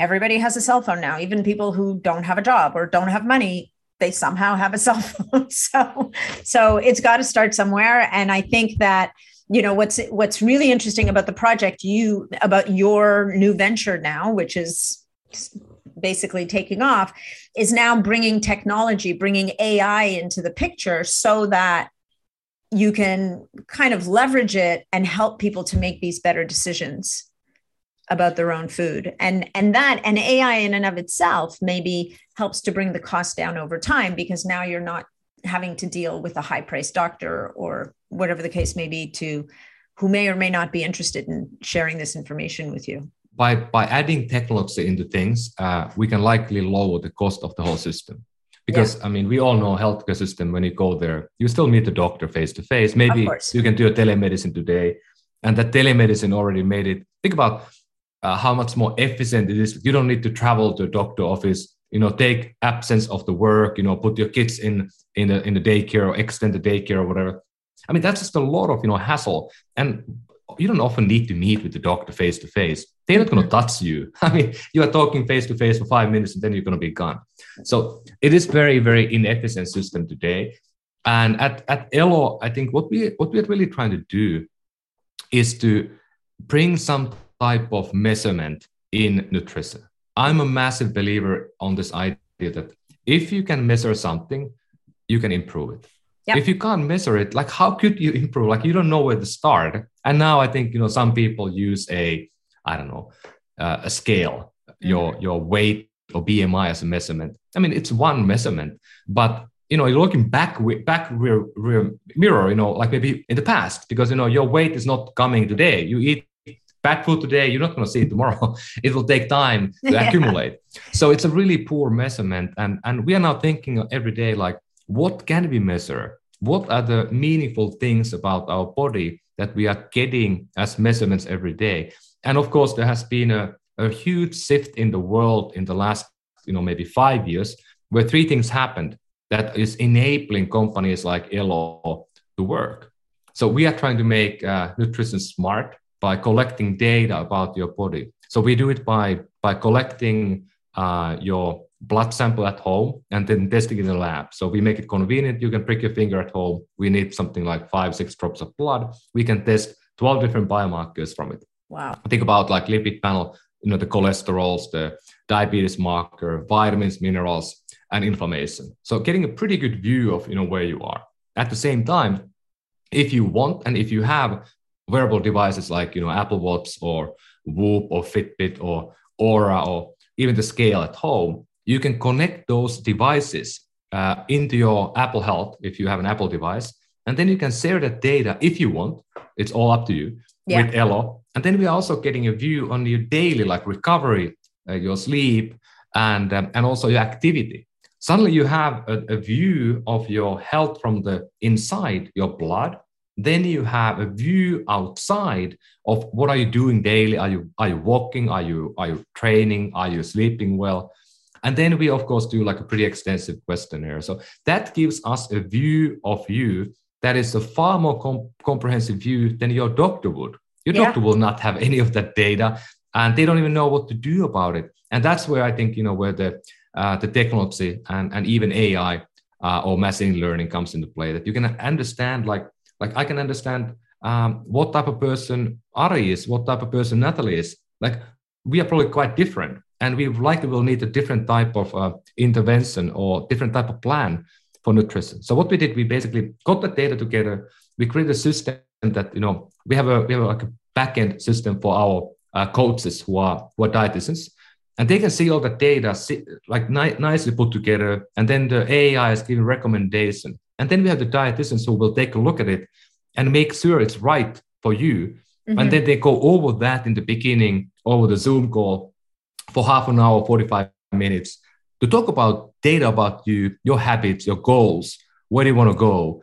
everybody has a cell phone now. Even people who don't have a job or don't have money they somehow have a [laughs] cell phone. So so it's got to start somewhere. And i think that you know what's what's really interesting about the project you about your new venture now which is basically taking off is now bringing technology, bringing AI into the picture so that you can kind of leverage it and help people to make these better decisions about their own food. And and that and ai in and of itself maybe helps to bring the cost down over time because now you're not having to deal with a high priced doctor or whatever the case may be to who may or may not be interested in sharing this information with you by by adding technology into things, uh, we can likely lower the cost of the whole system. Because yeah. I mean, we all know healthcare system. When you go there, you still meet the doctor face to face. Maybe you can do a telemedicine today, and that telemedicine already made it. Think about uh, how much more efficient it is. You don't need to travel to a doctor office. You know, take absence of the work. You know, put your kids in in the in the daycare or extend the daycare or whatever. I mean, that's just a lot of you know hassle. And you don't often need to meet with the doctor face to face. They're not going to touch you. I mean, you are talking face to face for five minutes and then you're going to be gone. So it is very, very inefficient system today. And at, at Elo, I think what we what we're really trying to do is to bring some type of measurement in nutrition. I'm a massive believer on this idea that if you can measure something, you can improve it. Yep. If you can't measure it, like how could you improve? Like you don't know where to start. And now I think you know some people use a, I don't know, uh, a scale, mm-hmm. your your weight or BMI as a measurement. I mean, it's one measurement, but you know, you're looking back back rear, rear mirror, you know, like maybe in the past, because you know your weight is not coming today. You eat bad food today, you're not going to see it tomorrow. [laughs] it will take time to yeah. accumulate. So it's a really poor measurement, and and we are now thinking every day like what can we measure? What are the meaningful things about our body that we are getting as measurements every day? And of course, there has been a, a huge shift in the world in the last, you know, maybe five years, where three things happened that is enabling companies like Elo to work. So we are trying to make uh, nutrition smart by collecting data about your body. So we do it by by collecting uh, your blood sample at home and then testing in the lab. So we make it convenient. You can prick your finger at home. We need something like five, six drops of blood. We can test 12 different biomarkers from it. Wow. Think about like lipid panel, you know, the cholesterols, the diabetes marker, vitamins, minerals, and inflammation. So getting a pretty good view of, you know, where you are. At the same time, if you want and if you have wearable devices like, you know, Apple Watch or Whoop or Fitbit or Oura or even the scale at home, you can connect those devices uh, into your Apple Health if you have an Apple device, and then you can share that data if you want. It's all up to you yeah. with Elo. And then we're also getting a view on your daily, like recovery, uh, your sleep, and um, and also your activity. Suddenly, you have a, a view of your health from the inside, your blood. Then you have a view outside of what are you doing daily? Are you are you walking? Are you are you training? Are you sleeping well? And then we of course do like a pretty extensive questionnaire. So that gives us a view of you that is a far more com- comprehensive view than your doctor would. Your yeah. doctor will not have [laughs] any of that data, and they don't even know what to do about it. And that's where I think you know where the uh, the technology and and even AI uh, or machine learning comes into play. That you can understand like like I can understand um, what type of person Ari is, what type of person Natalie is. Like we are probably quite different, and we likely will need a different type of uh, intervention or different type of plan for nutrition. So what we did, we basically got the data together. We created a system that you know we have a we have like a backend system for our uh, coaches who are who are dietitians, and they can see all the data like ni- nicely put together. And then the AI is giving recommendation, and then we have the dietitians who will take a look at it and make sure it's right for you. Mm-hmm. And then they go over that in the beginning over the Zoom call for half an hour, 45 minutes to talk about data about you, your habits, your goals, where do you want to go.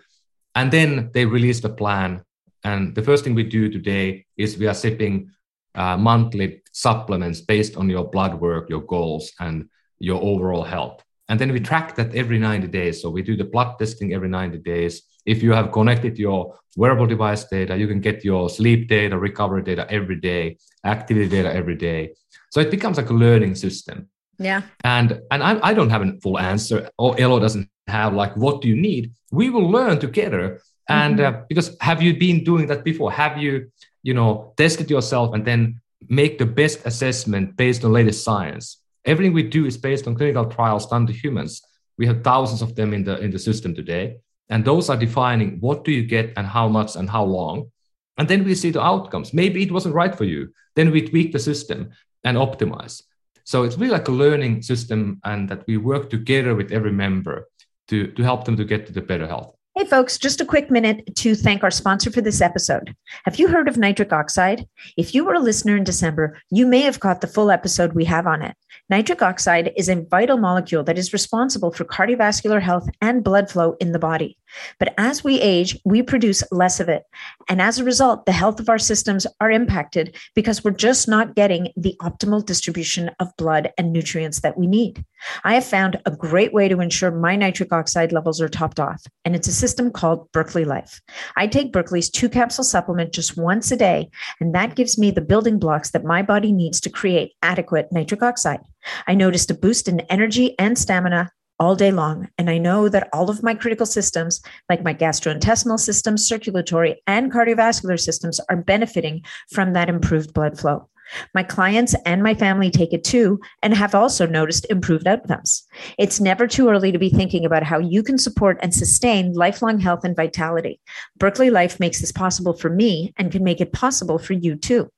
And then they release the plan. And the first thing we do today is we are shipping uh, monthly supplements based on your blood work, your goals, and your overall health. And then we track that every 90 days. So we do the blood testing every 90 days. If you have connected your wearable device data, you can get your sleep data, recovery data every day, activity data every day. So it becomes like a learning system. Yeah. And and I, I don't have a full answer, or Elo doesn't have like what do you need. We will learn together. And mm-hmm. uh, because have you been doing that before? Have you, you know, tested yourself and then make the best assessment based on latest science? Everything we do is based on clinical trials done to humans. We have thousands of them in the in the system today, and those are defining what do you get and how much and how long. And then we see the outcomes. Maybe it wasn't right for you. Then we tweak the system and optimize. So it's really like a learning system, and that we work together with every member to, to help them to get to the better health. Hey, folks, just a quick minute to thank our sponsor for this episode. Have you heard of nitric oxide? If you were a listener in December, you may have caught the full episode we have on it. Nitric oxide is a vital molecule that is responsible for cardiovascular health and blood flow in the body. But as we age, we produce less of it. And as a result, the health of our systems are impacted because we're just not getting the optimal distribution of blood and nutrients that we need. I have found a great way to ensure my nitric oxide levels are topped off, and it's a system called Berkeley Life. I take Berkeley's two capsule supplement just once a day, and that gives me the building blocks that my body needs to create adequate nitric oxide. I noticed a boost in energy and stamina all day long. And I know that all of my critical systems, like my gastrointestinal system, circulatory, and cardiovascular systems, are benefiting from that improved blood flow. My clients and my family take it too and have also noticed improved outcomes. It's never too early to be thinking about how you can support and sustain lifelong health and vitality. Berkeley Life makes this possible for me and can make it possible for you too.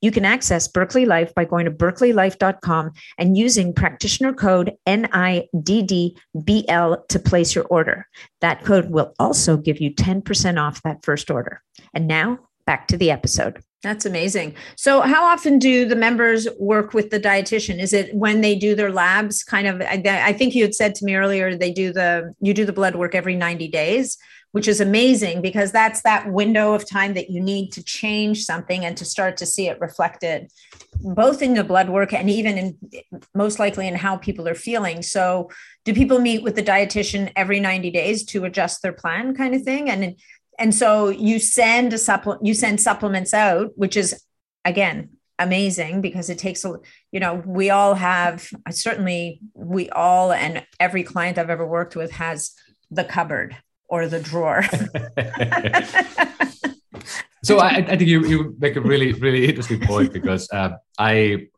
You can access Berkeley Life by going to berkeleylife.com and using practitioner code NIDDBL to place your order. That code will also give you 10% off that first order. And now back to the episode. That's amazing. So, how often do the members work with the dietitian? Is it when they do their labs? Kind of, I, think you had said to me earlier they do the you do the blood work every ninety days which is amazing because that's that window of time that you need to change something and to start to see it reflected both in the blood work and even in most likely in how people are feeling. So do people meet with the dietitian every 90 days to adjust their plan kind of thing? And and so you send a supplement you send supplements out which is again amazing because it takes a you know we all have certainly we all and every client i've ever worked with has the cupboard or the drawer. [laughs] [laughs] so I, I, think you, you make a really really interesting point because uh, I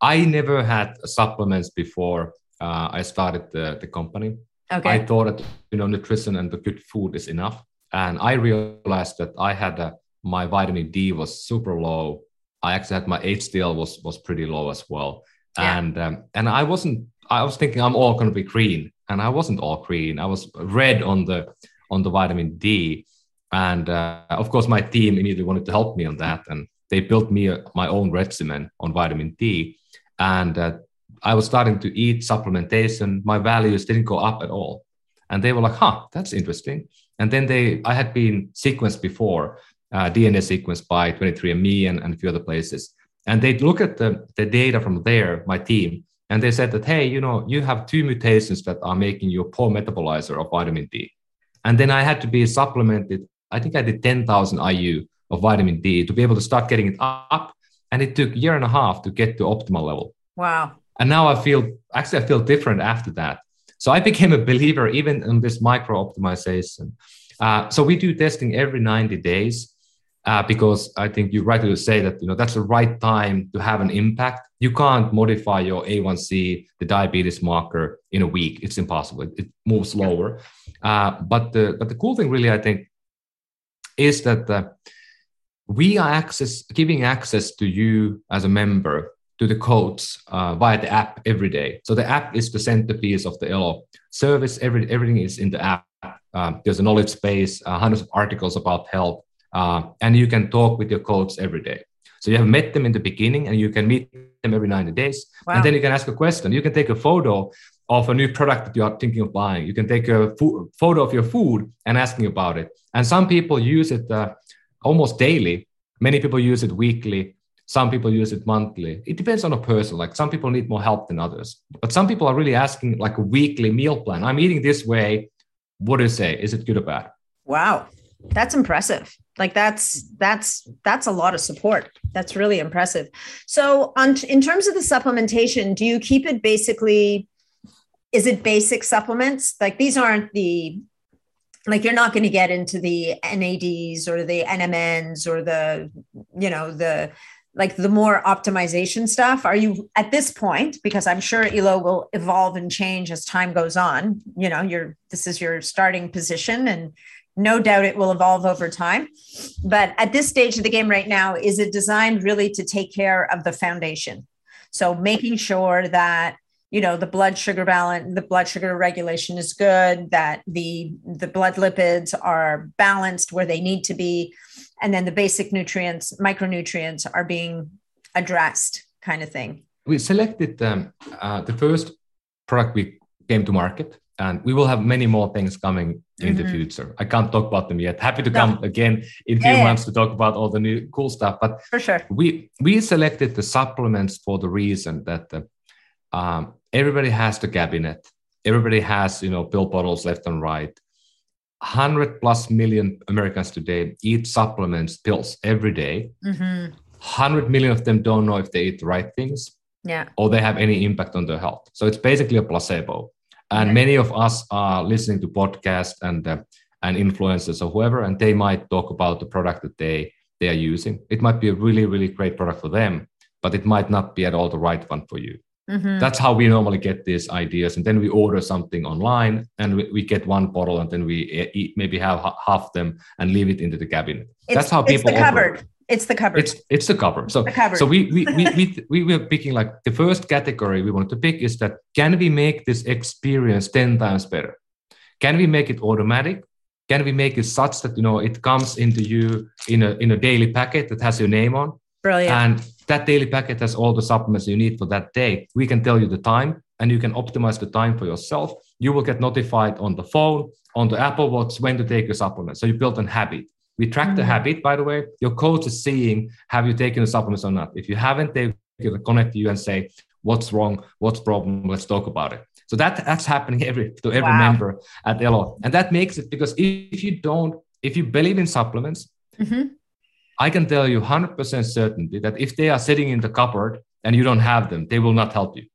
I never had supplements before uh, I started the, the company. Okay. I thought that you know nutrition and the good food is enough, and I realized that I had a, my vitamin D was super low. I actually had my HDL was was pretty low as well, yeah. and um, and I wasn't. I was thinking I'm all going to be green, and I wasn't all green. I was red on the on the vitamin D. And uh, of course, my team immediately wanted to help me on that. And they built me a, my own regimen on vitamin D. And uh, I was starting to eat supplementation. My values didn't go up at all. And they were like, huh, that's interesting. And then they, I had been sequenced before, uh, DNA sequenced by 23andMe and, and a few other places. And they look at the, the data from there, my team, and they said that, hey, you know, you have two mutations that are making you a poor metabolizer of vitamin D. And then I had to be supplemented. I think I did 10,000 IU of vitamin D to be able to start getting it up. And it took a year and a half to get to optimal level. Wow. And now I feel, actually, I feel different after that. So I became a believer even in this micro optimization. Uh, so we do testing every 90 days uh, because I think you rightly say that you know that's the right time to have an impact. You can't modify your A1C, the diabetes marker, in a week. It's impossible. It, it moves slower. Uh, but the but the cool thing, really, I think, is that uh, we are access giving access to you as a member to the codes uh, via the app every day. So the app is the centerpiece of the Elo service. Every, everything is in the app. Um, there's a knowledge base, uh, hundreds of articles about health, uh, and you can talk with your codes every day. So you have met them in the beginning, and you can meet them every 90 days, wow. and then you can ask a question. You can take a photo of a new product that you are thinking of buying. You can take a fo- photo of your food and asking about it. And some people use it uh, almost daily. Many people use it weekly. Some people use it monthly. It depends on a person. Like some people need more help than others. But some people are really asking like a weekly meal plan. I'm eating this way. What do you say? Is it good or bad? Wow. That's impressive. Like that's that's that's a lot of support. That's really impressive. So on in terms of the supplementation, do you keep it basically is it basic supplements? Like these aren't the like you're not going to get into the NADs or the NMNs or the you know the like the more optimization stuff are you at this point because i'm sure elo will evolve and change as time goes on you know you're this is your starting position and no doubt it will evolve over time but at this stage of the game right now is it designed really to take care of the foundation so making sure that you know the blood sugar balance the blood sugar regulation is good that the the blood lipids are balanced where they need to be and then the basic nutrients, micronutrients are being addressed, kind of thing. We selected um, uh, the first product we came to market, and we will have many more things coming in mm-hmm. the future. I can't talk about them yet. Happy to no. come again in a few yeah, months to talk about all the new cool stuff. But for sure, we we selected the supplements for the reason that uh, um, everybody has the cabinet. Everybody has you know pill bottles left and right. 100 plus million Americans today eat supplements, pills every day. Mm-hmm. 100 million of them don't know if they eat the right things yeah. or they have any impact on their health. So it's basically a placebo. And many of us are listening to podcasts and uh, and influencers or whoever, and they might talk about the product that they they are using. It might be a really really great product for them, but it might not be at all the right one for you. Mm-hmm. That's how we normally get these ideas. And then we order something online and we, we get one bottle and then we eat, maybe have half them and leave it into the cabinet. It's, That's how people it's the cupboard. It's the cover. It's it's the cover. So cupboard. so we we, we [laughs] we we were picking like the first category we wanted to pick is that can we make this experience 10 times better? Can we make it automatic? Can we make it such that you know it comes into you in a in a daily packet that has your name on? Brilliant. And that daily packet has all the supplements you need for that day. We can tell you the time and you can optimize the time for yourself. You will get notified on the phone, on the Apple Watch when to take your supplements. So you build a habit. We track mm-hmm. the habit, by the way. Your coach is seeing have you taken the supplements or not. If you haven't, they will connect to you and say, what's wrong, what's problem, let's talk about it. So that, that's happening [laughs] every to every wow. member at Elo. And that makes it because if you don't, if you believe in supplements, mm-hmm. I can tell you 100% certainty that if they are sitting in the cupboard and you don't have them, they will not help you.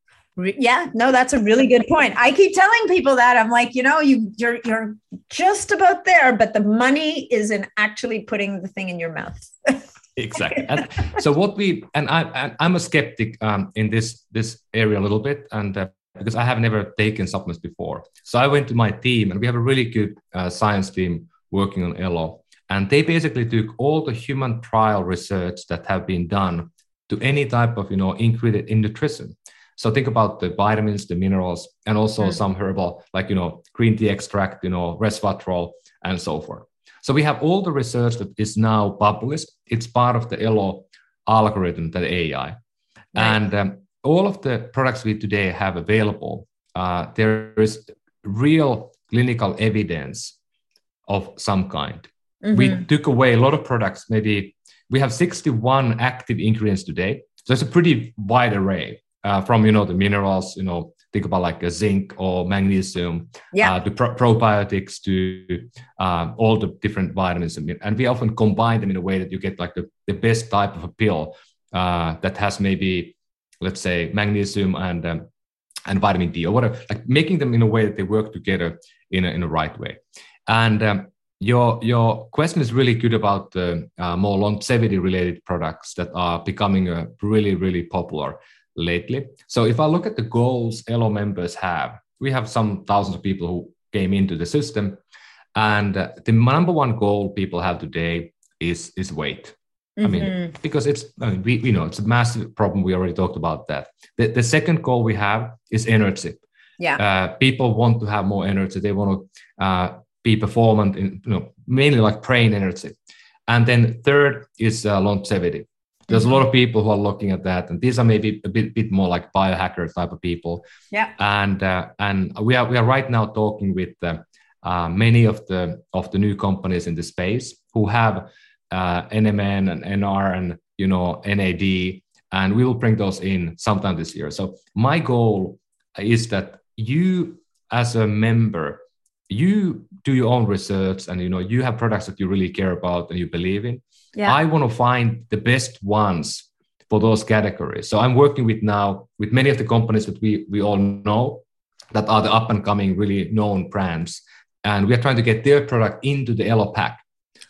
Yeah, no, that's a really good point. I keep telling people that I'm like, you know, you you're you're just about there, but the money is in actually putting the thing in your mouth. [laughs] exactly. And so what we and I I'm a skeptic um, in this this area a little bit, and uh, because I have never taken supplements before, so I went to my team, and we have a really good uh, science team working on Elo, and they basically took all the human trial research that have been done to any type of, you know, ingredient in nutrition. So think about the vitamins, the minerals, and also mm. some herbal, like, you know, green tea extract, you know, resveratrol, and so forth. So we have all the research that is now published. It's part of the Elo algorithm, the AI. Right. And um, all of the products we today have available, uh, there is real clinical evidence of some kind. Mm-hmm. We took away a lot of products. Maybe we have 61 active ingredients today. So it's a pretty wide array uh, from you know the minerals, you know, think about like a zinc or magnesium, yeah. uh, to pro- probiotics to uh, all the different vitamins, and we often combine them in a way that you get like the, the best type of a pill uh, that has maybe let's say magnesium and um, and vitamin D or whatever, like making them in a way that they work together in a, in a right way. And um, your your question is really good about the uh, more longevity related products that are becoming uh, really really popular lately. So if I look at the goals Elo members have, we have some thousands of people who came into the system, and uh, the number one goal people have today is is weight. Mm-hmm. I mean, mm-hmm. because it's I mean, we you know it's a massive problem. We already talked about that. The, the second goal we have is energy. Yeah, uh, people want to have more energy. They want to uh, be performant in you know mainly like brain energy. And then third is uh, longevity. There's mm-hmm. a lot of people who are looking at that, and these are maybe a bit, bit more like biohacker type of people. Yeah. And uh, and we are we are right now talking with uh, uh, many of the of the new companies in the space who have uh, NMN and NR and you know NAD, and we will bring those in sometime this year. So my goal is that you as a member you do your own research and you know you have products that you really care about and you believe in yeah. i want to find the best ones for those categories so i'm working with now with many of the companies that we we all know that are the up and coming really known brands and we are trying to get their product into the elo pack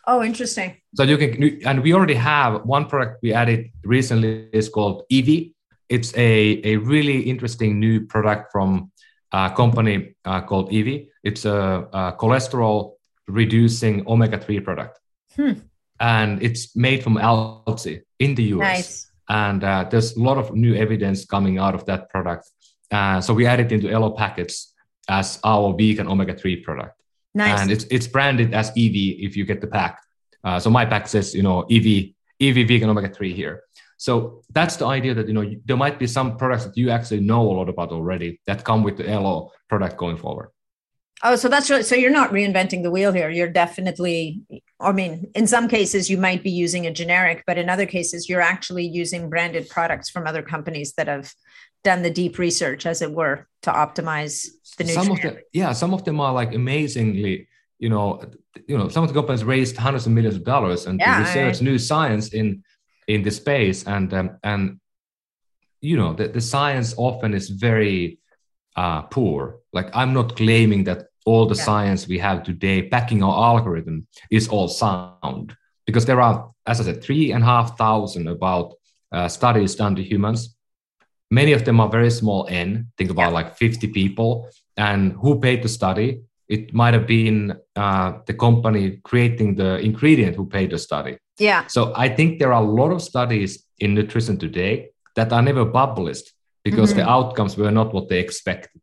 oh interesting so you can and we already have one product we added recently is called Evi it's a, a really interesting new product from a company uh, called Evi. It's a, a cholesterol reducing omega 3 product. Hmm. And it's made from algae in the US. Nice. And uh, there's a lot of new evidence coming out of that product. Uh, so we added into Elo packets as our vegan omega 3 product. Nice. And it's, it's branded as EV if you get the pack. Uh, so my pack says, you know, EV EV vegan omega 3 here. So that's the idea that you know there might be some products that you actually know a lot about already that come with the Elo product going forward. Oh, so that's really, so you're not reinventing the wheel here. You're definitely, I mean, in some cases you might be using a generic, but in other cases you're actually using branded products from other companies that have done the deep research, as it were, to optimize the nutrient. Some of them, yeah, some of them are like amazingly, you know, you know, some of the companies raised hundreds of millions of dollars and yeah, research I, new science in in the space and um, and you know the, the science often is very uh, poor like i'm not claiming that all the yeah. science we have today backing our algorithm is all sound because there are as i said three and a half thousand about uh, studies done to humans many of them are very small n think about yeah. like 50 people and who paid the study it might have been uh, the company creating the ingredient who paid the study yeah. So I think there are a lot of studies in nutrition today that are never published because mm-hmm. the outcomes were not what they expected.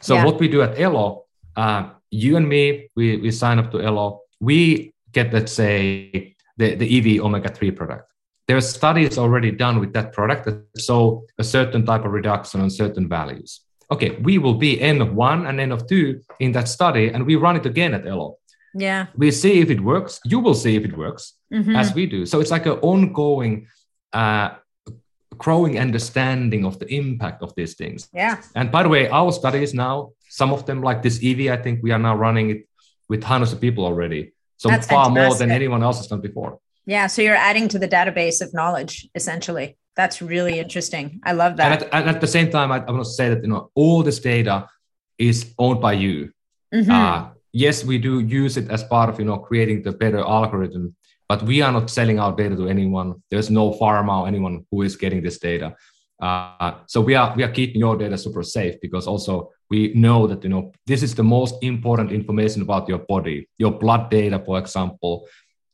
So yeah. what we do at Elo, uh, you and me, we, we sign up to Elo, we get, let's say, the, the Evi omega-3 product. There are studies already done with that product that show a certain type of reduction on certain values. Okay, we will be N of one and N of two in that study, and we run it again at Elo. Yeah. We see if it works. You will see if it works mm-hmm. as we do. So it's like an ongoing, uh, growing understanding of the impact of these things. Yeah. And by the way, our studies now, some of them like this EV, I think we are now running it with hundreds of people already. So That's far fantastic. more than anyone else has done before. Yeah. So you're adding to the database of knowledge, essentially. That's really interesting. I love that. And at, and at the same time, I, I want to say that you know all this data is owned by you. Mm-hmm. Uh, yes, we do use it as part of you know creating the better algorithm, but we are not selling our data to anyone. There's no pharma or anyone who is getting this data. Uh, so we are we are keeping your data super safe because also we know that you know this is the most important information about your body, your blood data, for example.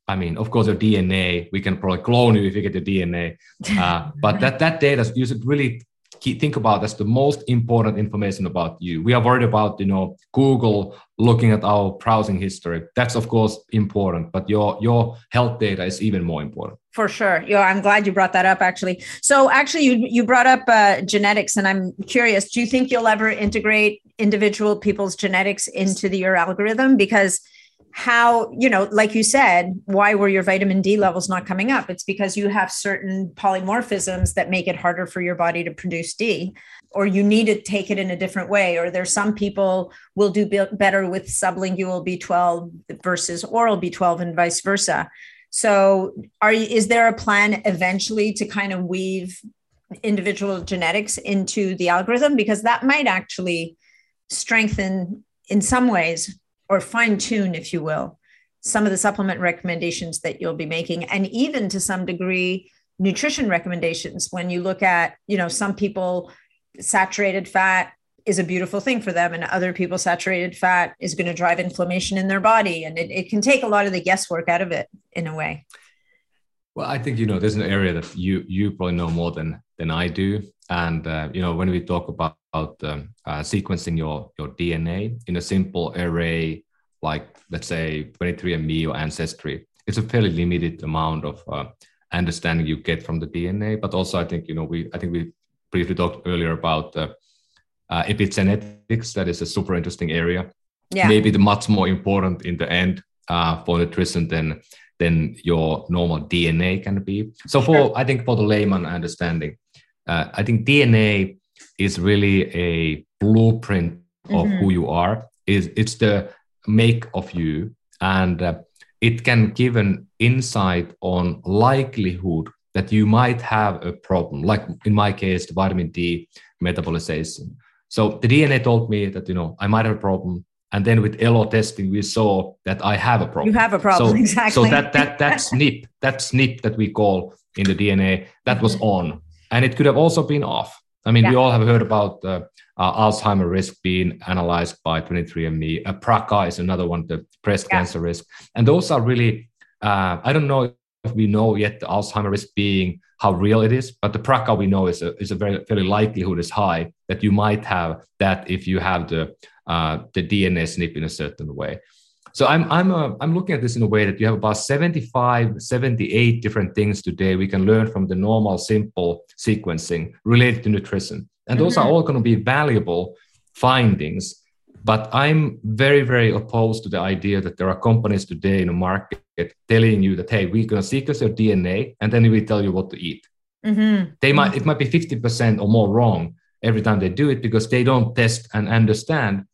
I mean, of course, your DNA. We can probably clone you if you get your DNA, uh, but [laughs] that that data you should really think about as the most important information about you. We are worried about, you know, Google looking at our browsing history. That's of course important, but your your health data is even more important. For sure. Yeah, I'm glad you brought that up actually. So actually you you brought up uh, genetics and I'm curious, do you think you'll ever integrate individual people's genetics into the, your algorithm because how you know like you said why were your vitamin d levels not coming up? It's because you have certain polymorphisms that make it harder for your body to produce d or you need to take it in a different way or there's some people will do better with sublingual b12 versus oral b12 and vice versa. So are is there a plan eventually to kind of weave individual genetics into the algorithm? Because that might actually strengthen in some ways or fine tune, if you will, some of the supplement recommendations that you'll be making, and even to some degree, nutrition recommendations. When you look at, you know, some people, saturated fat is a beautiful thing for them, and other people, saturated fat is going to drive inflammation in their body. And it, it can take a lot of the guesswork out of it in a way. Well, I think you know there's an area that you you probably know more than than I do, and uh, you know when we talk about about uh, sequencing your, your DNA in a simple array, like let's say 23andMe or Ancestry, it's a fairly limited amount of uh, understanding you get from the DNA. But also, I think you know we I think we briefly talked earlier about uh, epigenetics. That is a super interesting area. Yeah. Maybe the much more important in the end uh, for nutrition than than your normal DNA can be. So for. I think for the layman understanding, uh, I think DNA is really a blueprint of mm-hmm. who you are. Is it's the make of you, and uh, it can give an insight on likelihood that you might have a problem. Like in my case, the vitamin D metabolization. So the DNA told me that you know I might have a problem, and then with ELO testing, we saw that I have a problem. You have a problem, so, exactly. So that that that [laughs] SNP, that SNP that we call in the DNA, that was mm-hmm. on, and it could have also been off. I mean, yeah. we all have heard about uh, uh, Alzheimer risk being analyzed by 23andMe. Uh, BRCA is another one, the breast yeah. cancer risk. And those are really, uh, I don't know if we know yet the Alzheimer risk being how real it is, but the BRCA we know is a, is a very, very likelihood is high that you might have that if you have the, uh, the DNA SNP in a certain way. So I'm I'm uh, I'm looking at this in a way that you have about 75, 78 different things today we can learn from the normal simple sequencing related to nutrition. And those mm-hmm. are all going to be valuable findings. But I'm very, very opposed to the idea that there are companies today in the market telling you that, hey, we're going to sequence your DNA and then we tell you what to eat. Mm-hmm. They might it might be 50% or more wrong every time they do it because they don't test and understand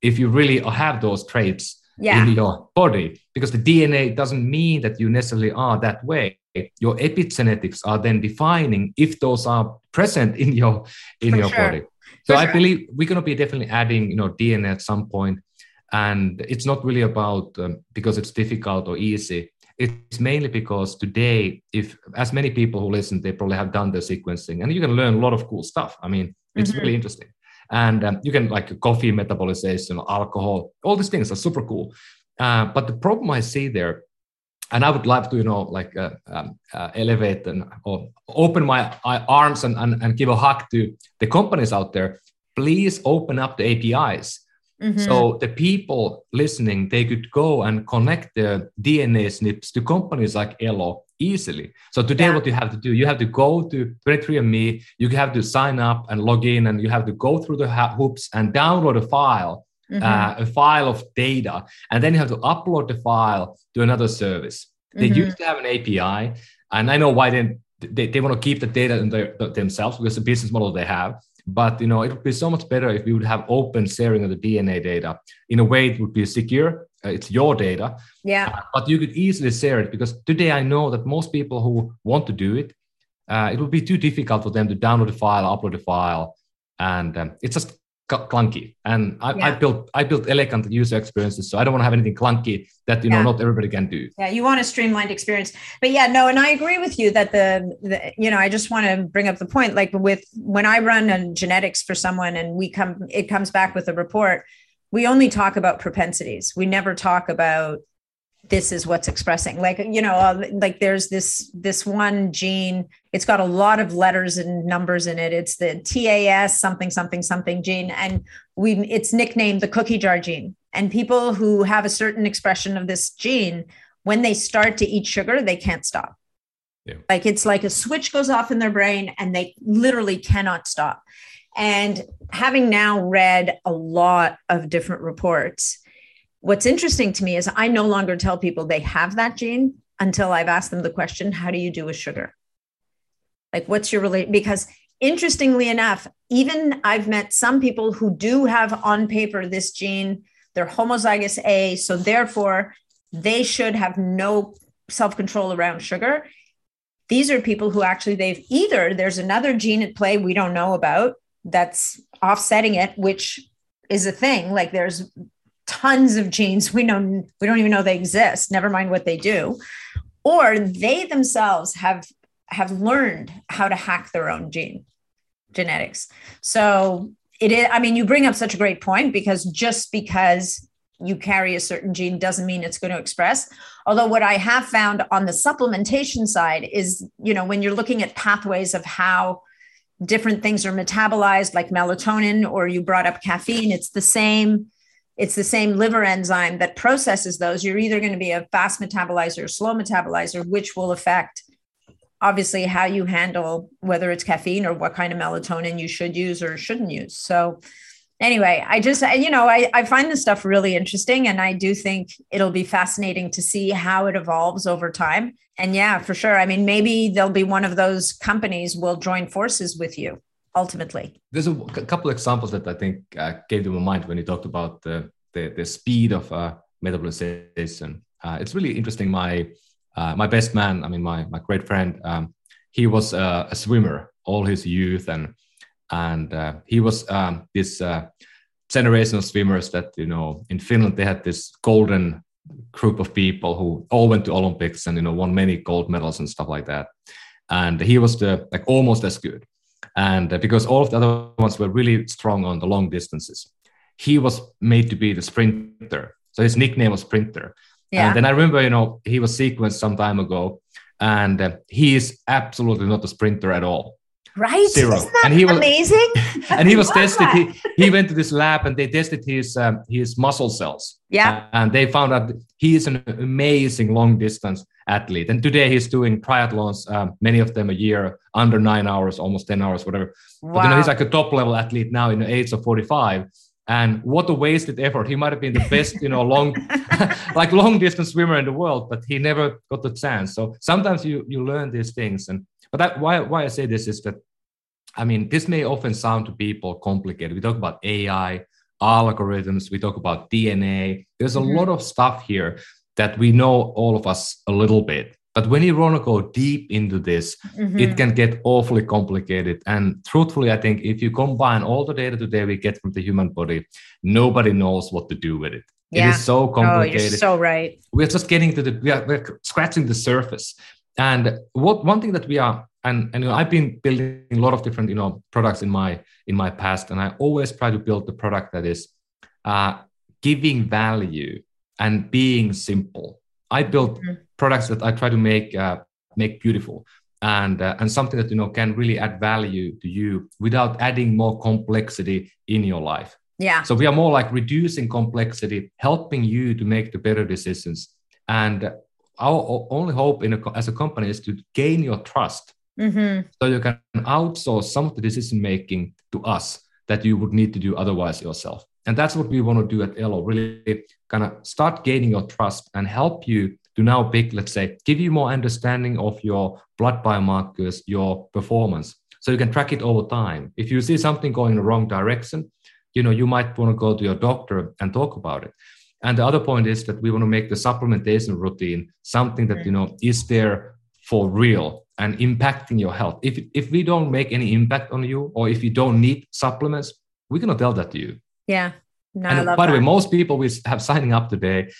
if you really have those traits yeah. in your body because the DNA doesn't mean that you necessarily are that way. Your epigenetics are then defining if those are present in your in For your sure. body. So For I sure. believe we're going to be definitely adding you know DNA at some point, and it's not really about um, because it's difficult or easy. It's mainly because today, if as many people who listen, they probably have done the sequencing, and you can learn a lot of cool stuff. I mean, it's mm-hmm. really interesting and um, you can like coffee metabolization, alcohol, all these things are super cool. Uh, but the problem I see there, and I would love to, you know, like uh, um, uh, elevate and or open my arms and, and, and give a hug to the companies out there. Please open up the APIs. Mm-hmm. So the people listening, they could go and connect the DNA SNPs to companies like Elo easily. So today, yeah. what you have to do, you have to go to 23andMe, you have to sign up and log in, and you have to go through the hoops and download a file, mm-hmm. uh, a file of data, and then you have to upload the file to another service. They mm-hmm. used to have an API, and I know why they they, they want to keep the data in their, themselves because the business model they have. But you know, it would be so much better if we would have open sharing of the DNA data. In a way, it would be secure uh, it's your data. Yeah. Uh, but you could easily share it because today I know that most people who want to do it, uh, it would be too difficult for them to download the file, upload the file, and um, it's just clunky. And I, yeah. I, built I built elegant user experiences, so I don't want to have anything clunky that you know not everybody can do. Yeah, you want a streamlined experience. But yeah, no, and I agree with you that the, the you know I just want to bring up the point like with when I run a genetics for someone and we come it comes back with a report we only talk about propensities. We never talk about this is what's expressing. Like you know uh, like there's this this one gene it's got a lot of letters and numbers in it. It's the tas something something something gene. And we it's nicknamed the cookie jar gene. And people who have a certain expression of this gene when they start to eat sugar they can't stop. Yeah. like it's like a switch goes off in their brain and they literally cannot stop and having now read a lot of different reports what's interesting to me is I no longer tell people they have that gene until I've asked them the question, how do you do with sugar? Like, what's your relate? Because interestingly enough, even I've met some people who do have on paper this gene, they're homozygous A. So therefore, they should have no self control around sugar. These are people who actually they've either there's another gene at play we don't know about that's offsetting it, which is a thing. Like there's tons of genes we know we don't even know they exist never mind what they do. Or they themselves have have learned how to hack their own gene genetics. So it is i mean you bring up such a great point because just because you carry a certain gene doesn't mean it's going to express. Although what i have found on the supplementation side is you know when you're looking at pathways of how different things are metabolized like melatonin or you brought up caffeine it's the same it's the same liver enzyme that processes those. You're either going to be a fast metabolizer or slow metabolizer, which will affect obviously how you handle whether it's caffeine or what kind of melatonin you should use or shouldn't use. So, anyway, I just, you know, I, I find this stuff really interesting. And I do think it'll be fascinating to see how it evolves over time. And yeah, for sure. I mean, maybe there'll be one of those companies will join forces with you ultimately. There's a, a couple examples that I think uh, came to my mind when you talked about the the, the speed of uh, metabolization. Uh, it's really interesting. My uh, my best man, I mean my my great friend, um, he was uh, a swimmer all his youth, and and uh, he was um, this generation of swimmers that you know in Finland they had this golden group of people who all went to Olympics and you know won many gold medals and stuff like that. And he was the like almost as good. And uh, because all of the other ones were really strong on the long distances. He was made to be the sprinter. So his nickname was sprinter. Yeah. and then i remember you know he was sequenced some time ago. And uh, he is absolutely not a sprinter at all right zero and he was amazing [laughs] and he was tested he, he went to this lab and they tested his um, his muscle cells yeah and they found out he is an amazing long distance athlete. And today he's doing triathlons, um, many of them a year, under nine hours, almost 10 hours, whatever. Wow. But you know, he's like a top level athlete now in the age of 45. And what a wasted effort. He might have been the best, you know, long, [laughs] like long distance swimmer in the world, but he never got the chance. So sometimes you you learn these things. And but that why why I say this is that I mean, this may often sound to people complicated. We talk about AI, algorithms, we talk about DNA. There's a mm-hmm. lot of stuff here that we know all of us a little bit. But when you want to go deep into this, mm-hmm. it can get awfully complicated. And truthfully, I think if you combine all the data today we get from the human body, nobody knows what to do with it. Yeah. It is so complicated. Oh, you're so right. We're just getting to the we are we're scratching the surface. And what one thing that we are and and you know, I've been building a lot of different you know products in my in my past, and I always try to build the product that is uh, giving value and being simple. I build mm-hmm. products that I try to make uh, make beautiful and uh, and something that you know can really add value to you without adding more complexity in your life. Yeah. So we are more like reducing complexity, helping you to make the better decisions. And our only hope in a, as a company is to gain your trust, mm-hmm. so you can outsource some of the decision making to us that you would need to do otherwise yourself. And that's what we want to do at Elo, really kind of start gaining your trust and help you to now pick, let's say, give you more understanding of your blood biomarkers, your performance. So you can track it over time. If you see something going in the wrong direction, you know, you might want to go to your doctor and talk about it. And the other point is that we want to make the supplementation routine something that, you know, is there for real and impacting your health. If, if we don't make any impact on you or if you don't need supplements, we cannot tell that to you. Yeah. No, and by the way, most people we have signing up today,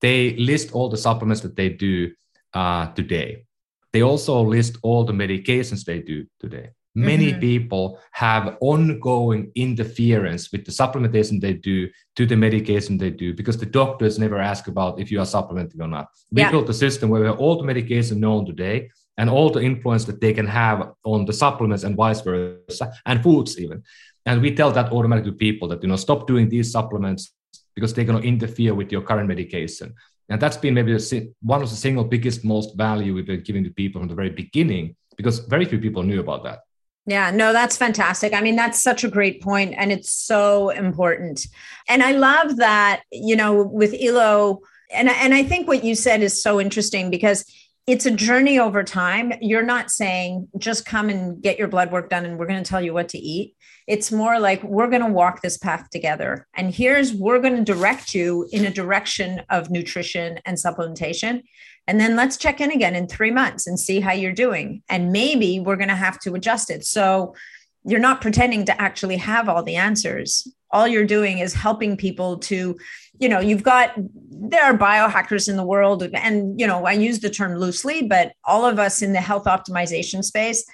they list all the supplements that they do uh, today. They also list all the medications they do today. many mm-hmm. people have ongoing interference with the supplementation they do to the medication they do because the doctors never ask about if you are supplementing or not. We yeah. built a system where we have all the medication known today and all the influence that they can have on the supplements and vice versa and foods even. And we tell that automatically to people that you know stop doing these supplements because they're going to interfere with your current medication. And that's been maybe one of the single biggest, most value we've been giving to people from the very beginning because very few people knew about that. Yeah, no, that's fantastic. I mean, that's such a great point and it's so important. And I love that, you know, with Elo, and, and I think what you said is so interesting because it's a journey over time. You're not saying just come and get your blood work done and we're going to tell you what to eat. It's more like we're going to walk this path together. And here's, we're going to direct you in a direction of nutrition and supplementation. And then let's check in again in three months and see how you're doing. And maybe we're going to have to adjust it. So you're not pretending to actually have all the answers. All you're doing is helping people to, you know, you've got, there are biohackers in the world. And, you know, I use the term loosely, but all of us in the health optimization space,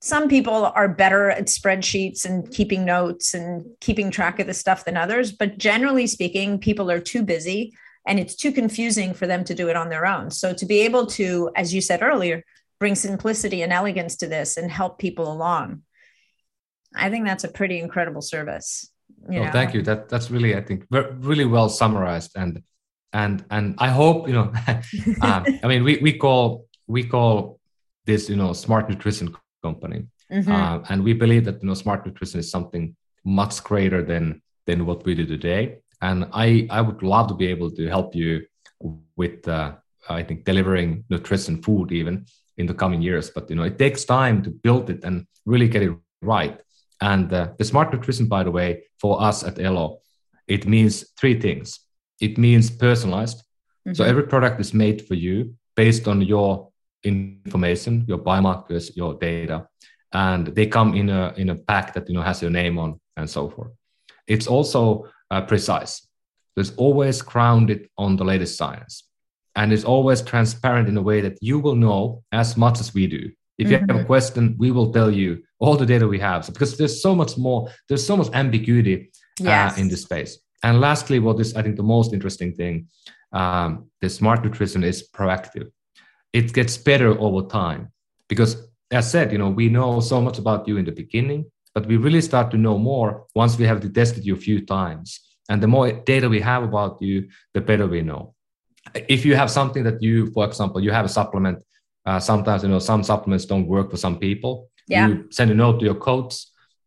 some people are better at spreadsheets and keeping notes and keeping track of the stuff than others. But generally speaking, people are too busy and it's too confusing for them to do it on their own. So to be able to, as you said earlier, bring simplicity and elegance to this and help people along, I think that's a pretty incredible service. You oh, thank you. That that's really, I think, really well summarized. And and and I hope you know. [laughs] um, I mean, we we call we call this you know smart nutrition company, mm-hmm. uh, and we believe that you know smart nutrition is something much greater than than what we do today and i i would love to be able to help you with uh, i think delivering nutrition food even in the coming years but you know it takes time to build it and really get it right and uh, the smart nutrition by the way for us at elo it means three things it means personalized mm-hmm. so every product is made for you based on your information your biomarkers your data and they come in a in a pack that you know has your name on and so forth it's also uh, precise. It's always grounded on the latest science. And it's always transparent in a way that you will know as much as we do. If you mm-hmm. have a mm-hmm. question, we will tell you all the data we have. So because there's so much more, there's so much ambiguity uh, yes. uh, in this space. And lastly, what is I think the most interesting thing, um, the smart nutrition is proactive. It gets better over time because, as I said, you know, we know so much about you in the beginning, but we really start to know more once we have tested you a few times. And the more data we have about you, the better we know. If you have something that you, for example, you have a supplement, uh, sometimes you know some supplements don't work for some people. Yeah. You send a note to your coach.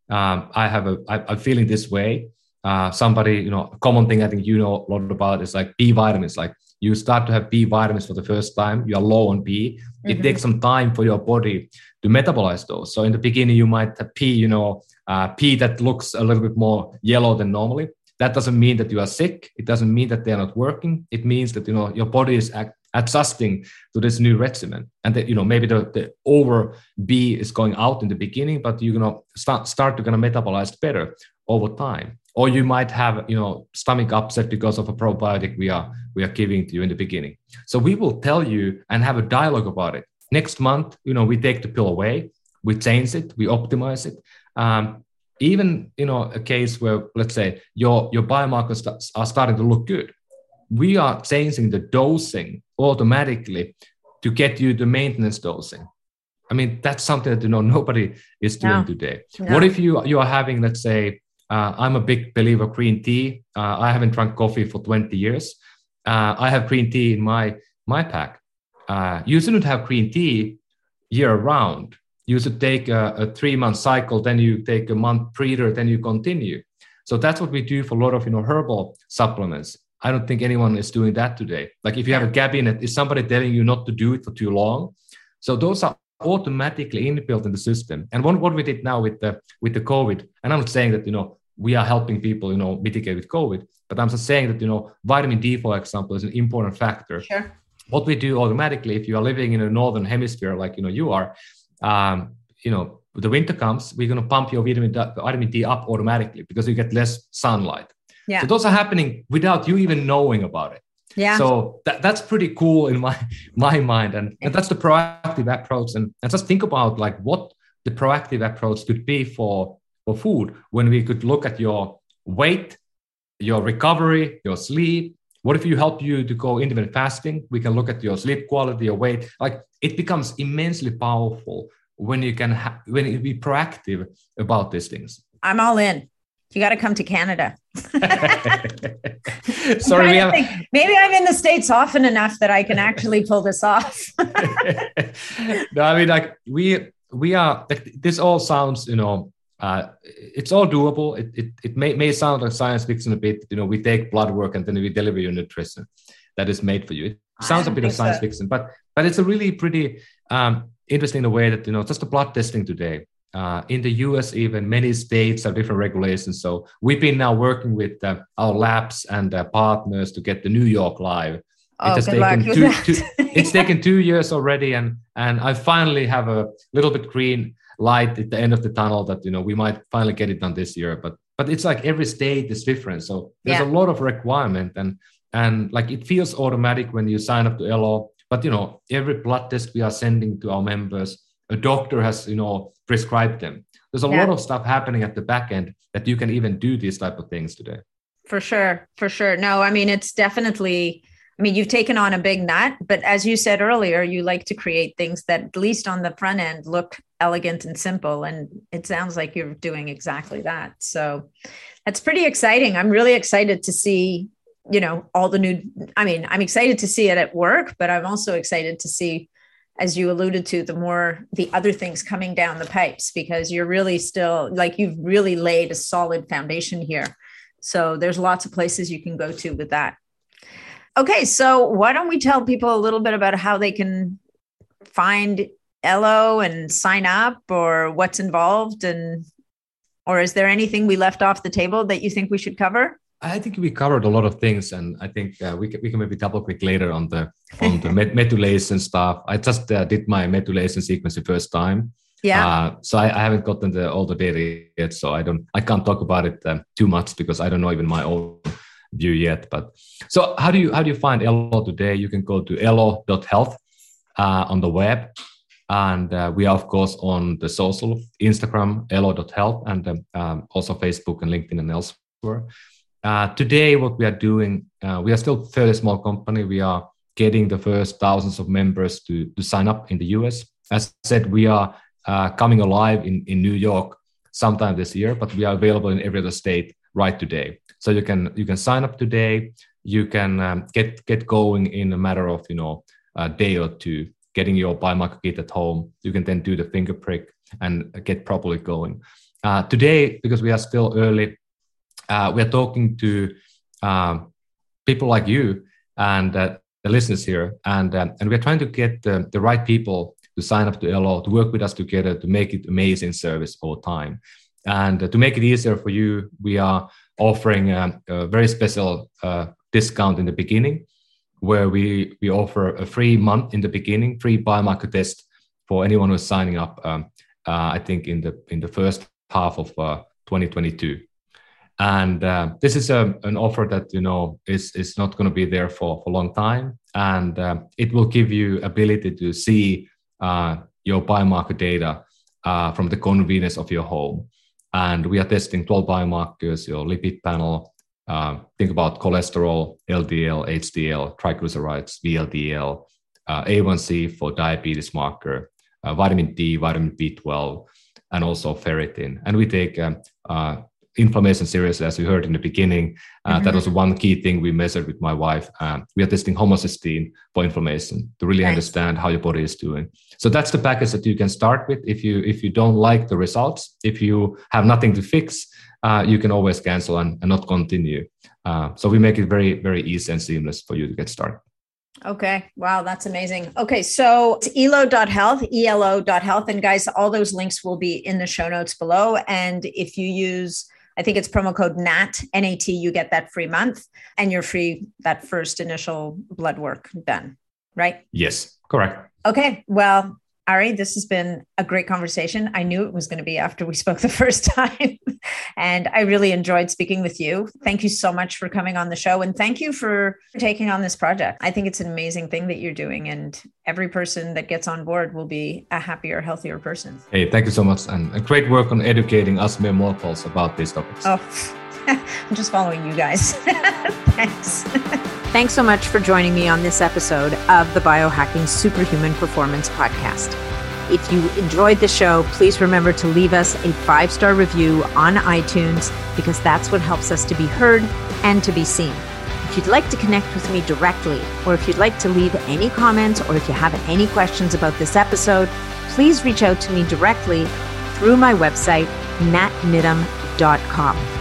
Um, I have a, I, I'm feeling this way. Uh, somebody, you know, a common thing I think you know a lot about is like B vitamins. Like you start to have B vitamins for the first time, you are low on B. Mm-hmm. It takes some time for your body to metabolize those. So in the beginning, you might have P, you know, uh, P that looks a little bit more yellow than normally. That doesn't mean that you are sick. It doesn't mean that they are not working. It means that you know your body is act- adjusting to this new regimen, and that you know maybe the, the over B is going out in the beginning, but you're gonna start start to gonna metabolize better over time. Or you might have you know stomach upset because of a probiotic we are we are giving to you in the beginning. So we will tell you and have a dialogue about it. Next month you know we take the pill away we change it we optimize it. Um, even you know a case where let's say your your biomarkers are starting to look good we are changing the dosing automatically to get you the maintenance dosing i mean that's something that you know [laughs] nobody is doing no. today no. what if you you are having let's say uh, I'm a big believer of green tea. Uh, I haven't drunk coffee for 20 years. Uh, I have green tea in my my pack. Uh, you shouldn't have green tea year round. You should take a, a three month cycle, then you take a month breather, then you continue. So that's what we do for a lot of you know herbal supplements. I don't think anyone is doing that today. Like if you have a cabinet, is somebody telling you not to do it for too long? So those are automatically inbuilt in the system. And what, what we did now with the with the COVID, and I'm not saying that you know we are helping people, you know, mitigate with COVID. But I'm just saying that, you know, vitamin D, for example, is an important factor. Sure. What we do automatically, if you are living in a northern hemisphere like you know you are, um, you know, the winter comes, we're going to pump your vitamin, D, vitamin D up automatically because you get less sunlight. Yeah. So those are happening without you even knowing about it. Yeah. So that, that's pretty cool in my [laughs] my mind, and, and that's the proactive approach. And, and just think about like what the proactive approach could be for, for food when we could look at your weight, your recovery, your sleep. What if you help you to go intermittent fasting? We can look at your sleep quality, your weight. Like it becomes immensely powerful when you can ha- when you be proactive about these things. I'm all in. You got to come to Canada. [laughs] Sorry, we have... maybe I'm in the states often enough that I can actually pull this off. [laughs] no, I mean, like we we are. Like, this all sounds, you know, uh, it's all doable. It, it it may may sound like science fiction a bit. You know, we take blood work and then we deliver you nutrition that is made for you. It sounds a bit of science so. fiction, but but it's a really pretty um, interesting in a way that you know just the blood testing today uh, in the US, even many states have different regulations. So we've been now working with uh, our labs and uh, partners to get the New York live. Oh, it taken two, two, [laughs] it's taken two years already, and and I finally have a little bit green light at the end of the tunnel that you know we might finally get it done this year. But but it's like every state is different, so there's yeah. a lot of requirement and and like it feels automatic when you sign up to Elo. But you know every blood test we are sending to our members a doctor has you know prescribed them. There's a yeah. lot of stuff happening at the back end that you can even do these type of things today. For sure for sure. No i mean it's definitely i mean you've taken on a big nut but as you said earlier you like to create things that at least on the front end look elegant and simple and it sounds like you're doing exactly that. So that's pretty exciting. I'm really excited to see you know all the new i mean i'm excited to see it at work but i'm also excited to see as you alluded to, the more the other things coming down the pipes, because you're really still like you've really laid a solid foundation here. So there's lots of places you can go to with that. Okay, so why don't we tell people a little bit about how they can find Elo and sign up or what's involved and or is there anything we left off the table that you think we should cover? I think we covered a lot of things, and I think uh, we can, we can maybe double click later on the on the [laughs] met- methylation stuff. I just uh, did my methylation sequence the first time. Yeah. Uh, so I, I, haven't gotten the, all the data yet, so I don't I can't talk about it um, too much because I don't know even my own view yet. But so how do you how do you find Elo today? You can go to elo.health uh, on the web, and uh, we are of course on the social Instagram elo.health and um, um, also Facebook and LinkedIn and elsewhere. Uh, today, what we are doing, uh, we are still fairly small company. We are getting the first thousands of members to, to sign up in the US. As I said, we are uh, coming alive in, in New York sometime this year, but we are available in every other state right today. So you can you can sign up today. You can um, get get going in a matter of you know a day or two, getting your biomarker kit at home. You can then do the finger prick and get properly going. Uh, today, because we are still early, uh, we are talking to um, people like you and uh, the listeners here, and um, and we're trying to get the, the right people to sign up to Elo to work with us together to make it amazing service all time. And uh, to make it easier for you, we are offering um, a very special uh, discount in the beginning, where we we offer a free month in the beginning, free biomarker test for anyone who's signing up. Um, uh, I think in the in the first half of 2022 and uh, this is a, an offer that you know is is not going to be there for for a long time. And uh, it will give you ability to see uh, your biomarker data uh, from the convenience of your home. And we are testing 12 biomarkers your lipid panel uh, think about cholesterol ldl hdl triglycerides vldl uh, a1c for diabetes marker vitamin d vitamin b12 and also ferritin. And we take um, inflammation seriously, as we heard in the beginning. Uh, mm-hmm. That was one key thing we measured with my wife. Um, we are testing homocysteine for inflammation to really understand how your body is doing. So that's the package that you can start with. If you if you don't like the results, if you have nothing to fix, uh, you can always cancel and, and not continue. Uh, so we make it very very easy and seamless for you to get started. Okay. Wow, that's amazing. Okay, so it's elo.health, elo.health. And guys, all those links will be in the show notes below. And if you use I think it's promo code NAT, NAT, you get that free month and you're free that first initial blood work done, right? Yes, correct. Okay. Well, Ari, this has been a great conversation. I knew it was going to be after we spoke [laughs] the first time. and I really enjoyed speaking with you. Thank you so much for coming on the show. And thank you for taking on this project. I think it's an amazing thing that you're doing. And every person that gets on board will be a happier, healthier person. Hey, thank you so much. And great work on educating us mere mortals about these topics. Oh, [laughs] [laughs] I'm just following you guys. [laughs] Thanks. Thanks so much for joining me on this episode of the Biohacking Superhuman Performance Podcast. If you enjoyed the show, please remember to leave us a five star review on iTunes because that's what helps us to be heard and to be seen. If you'd like to connect with me directly, or if you'd like to leave any comments, or if you have any questions about this episode, please reach out to me directly through my website, natniddam.com.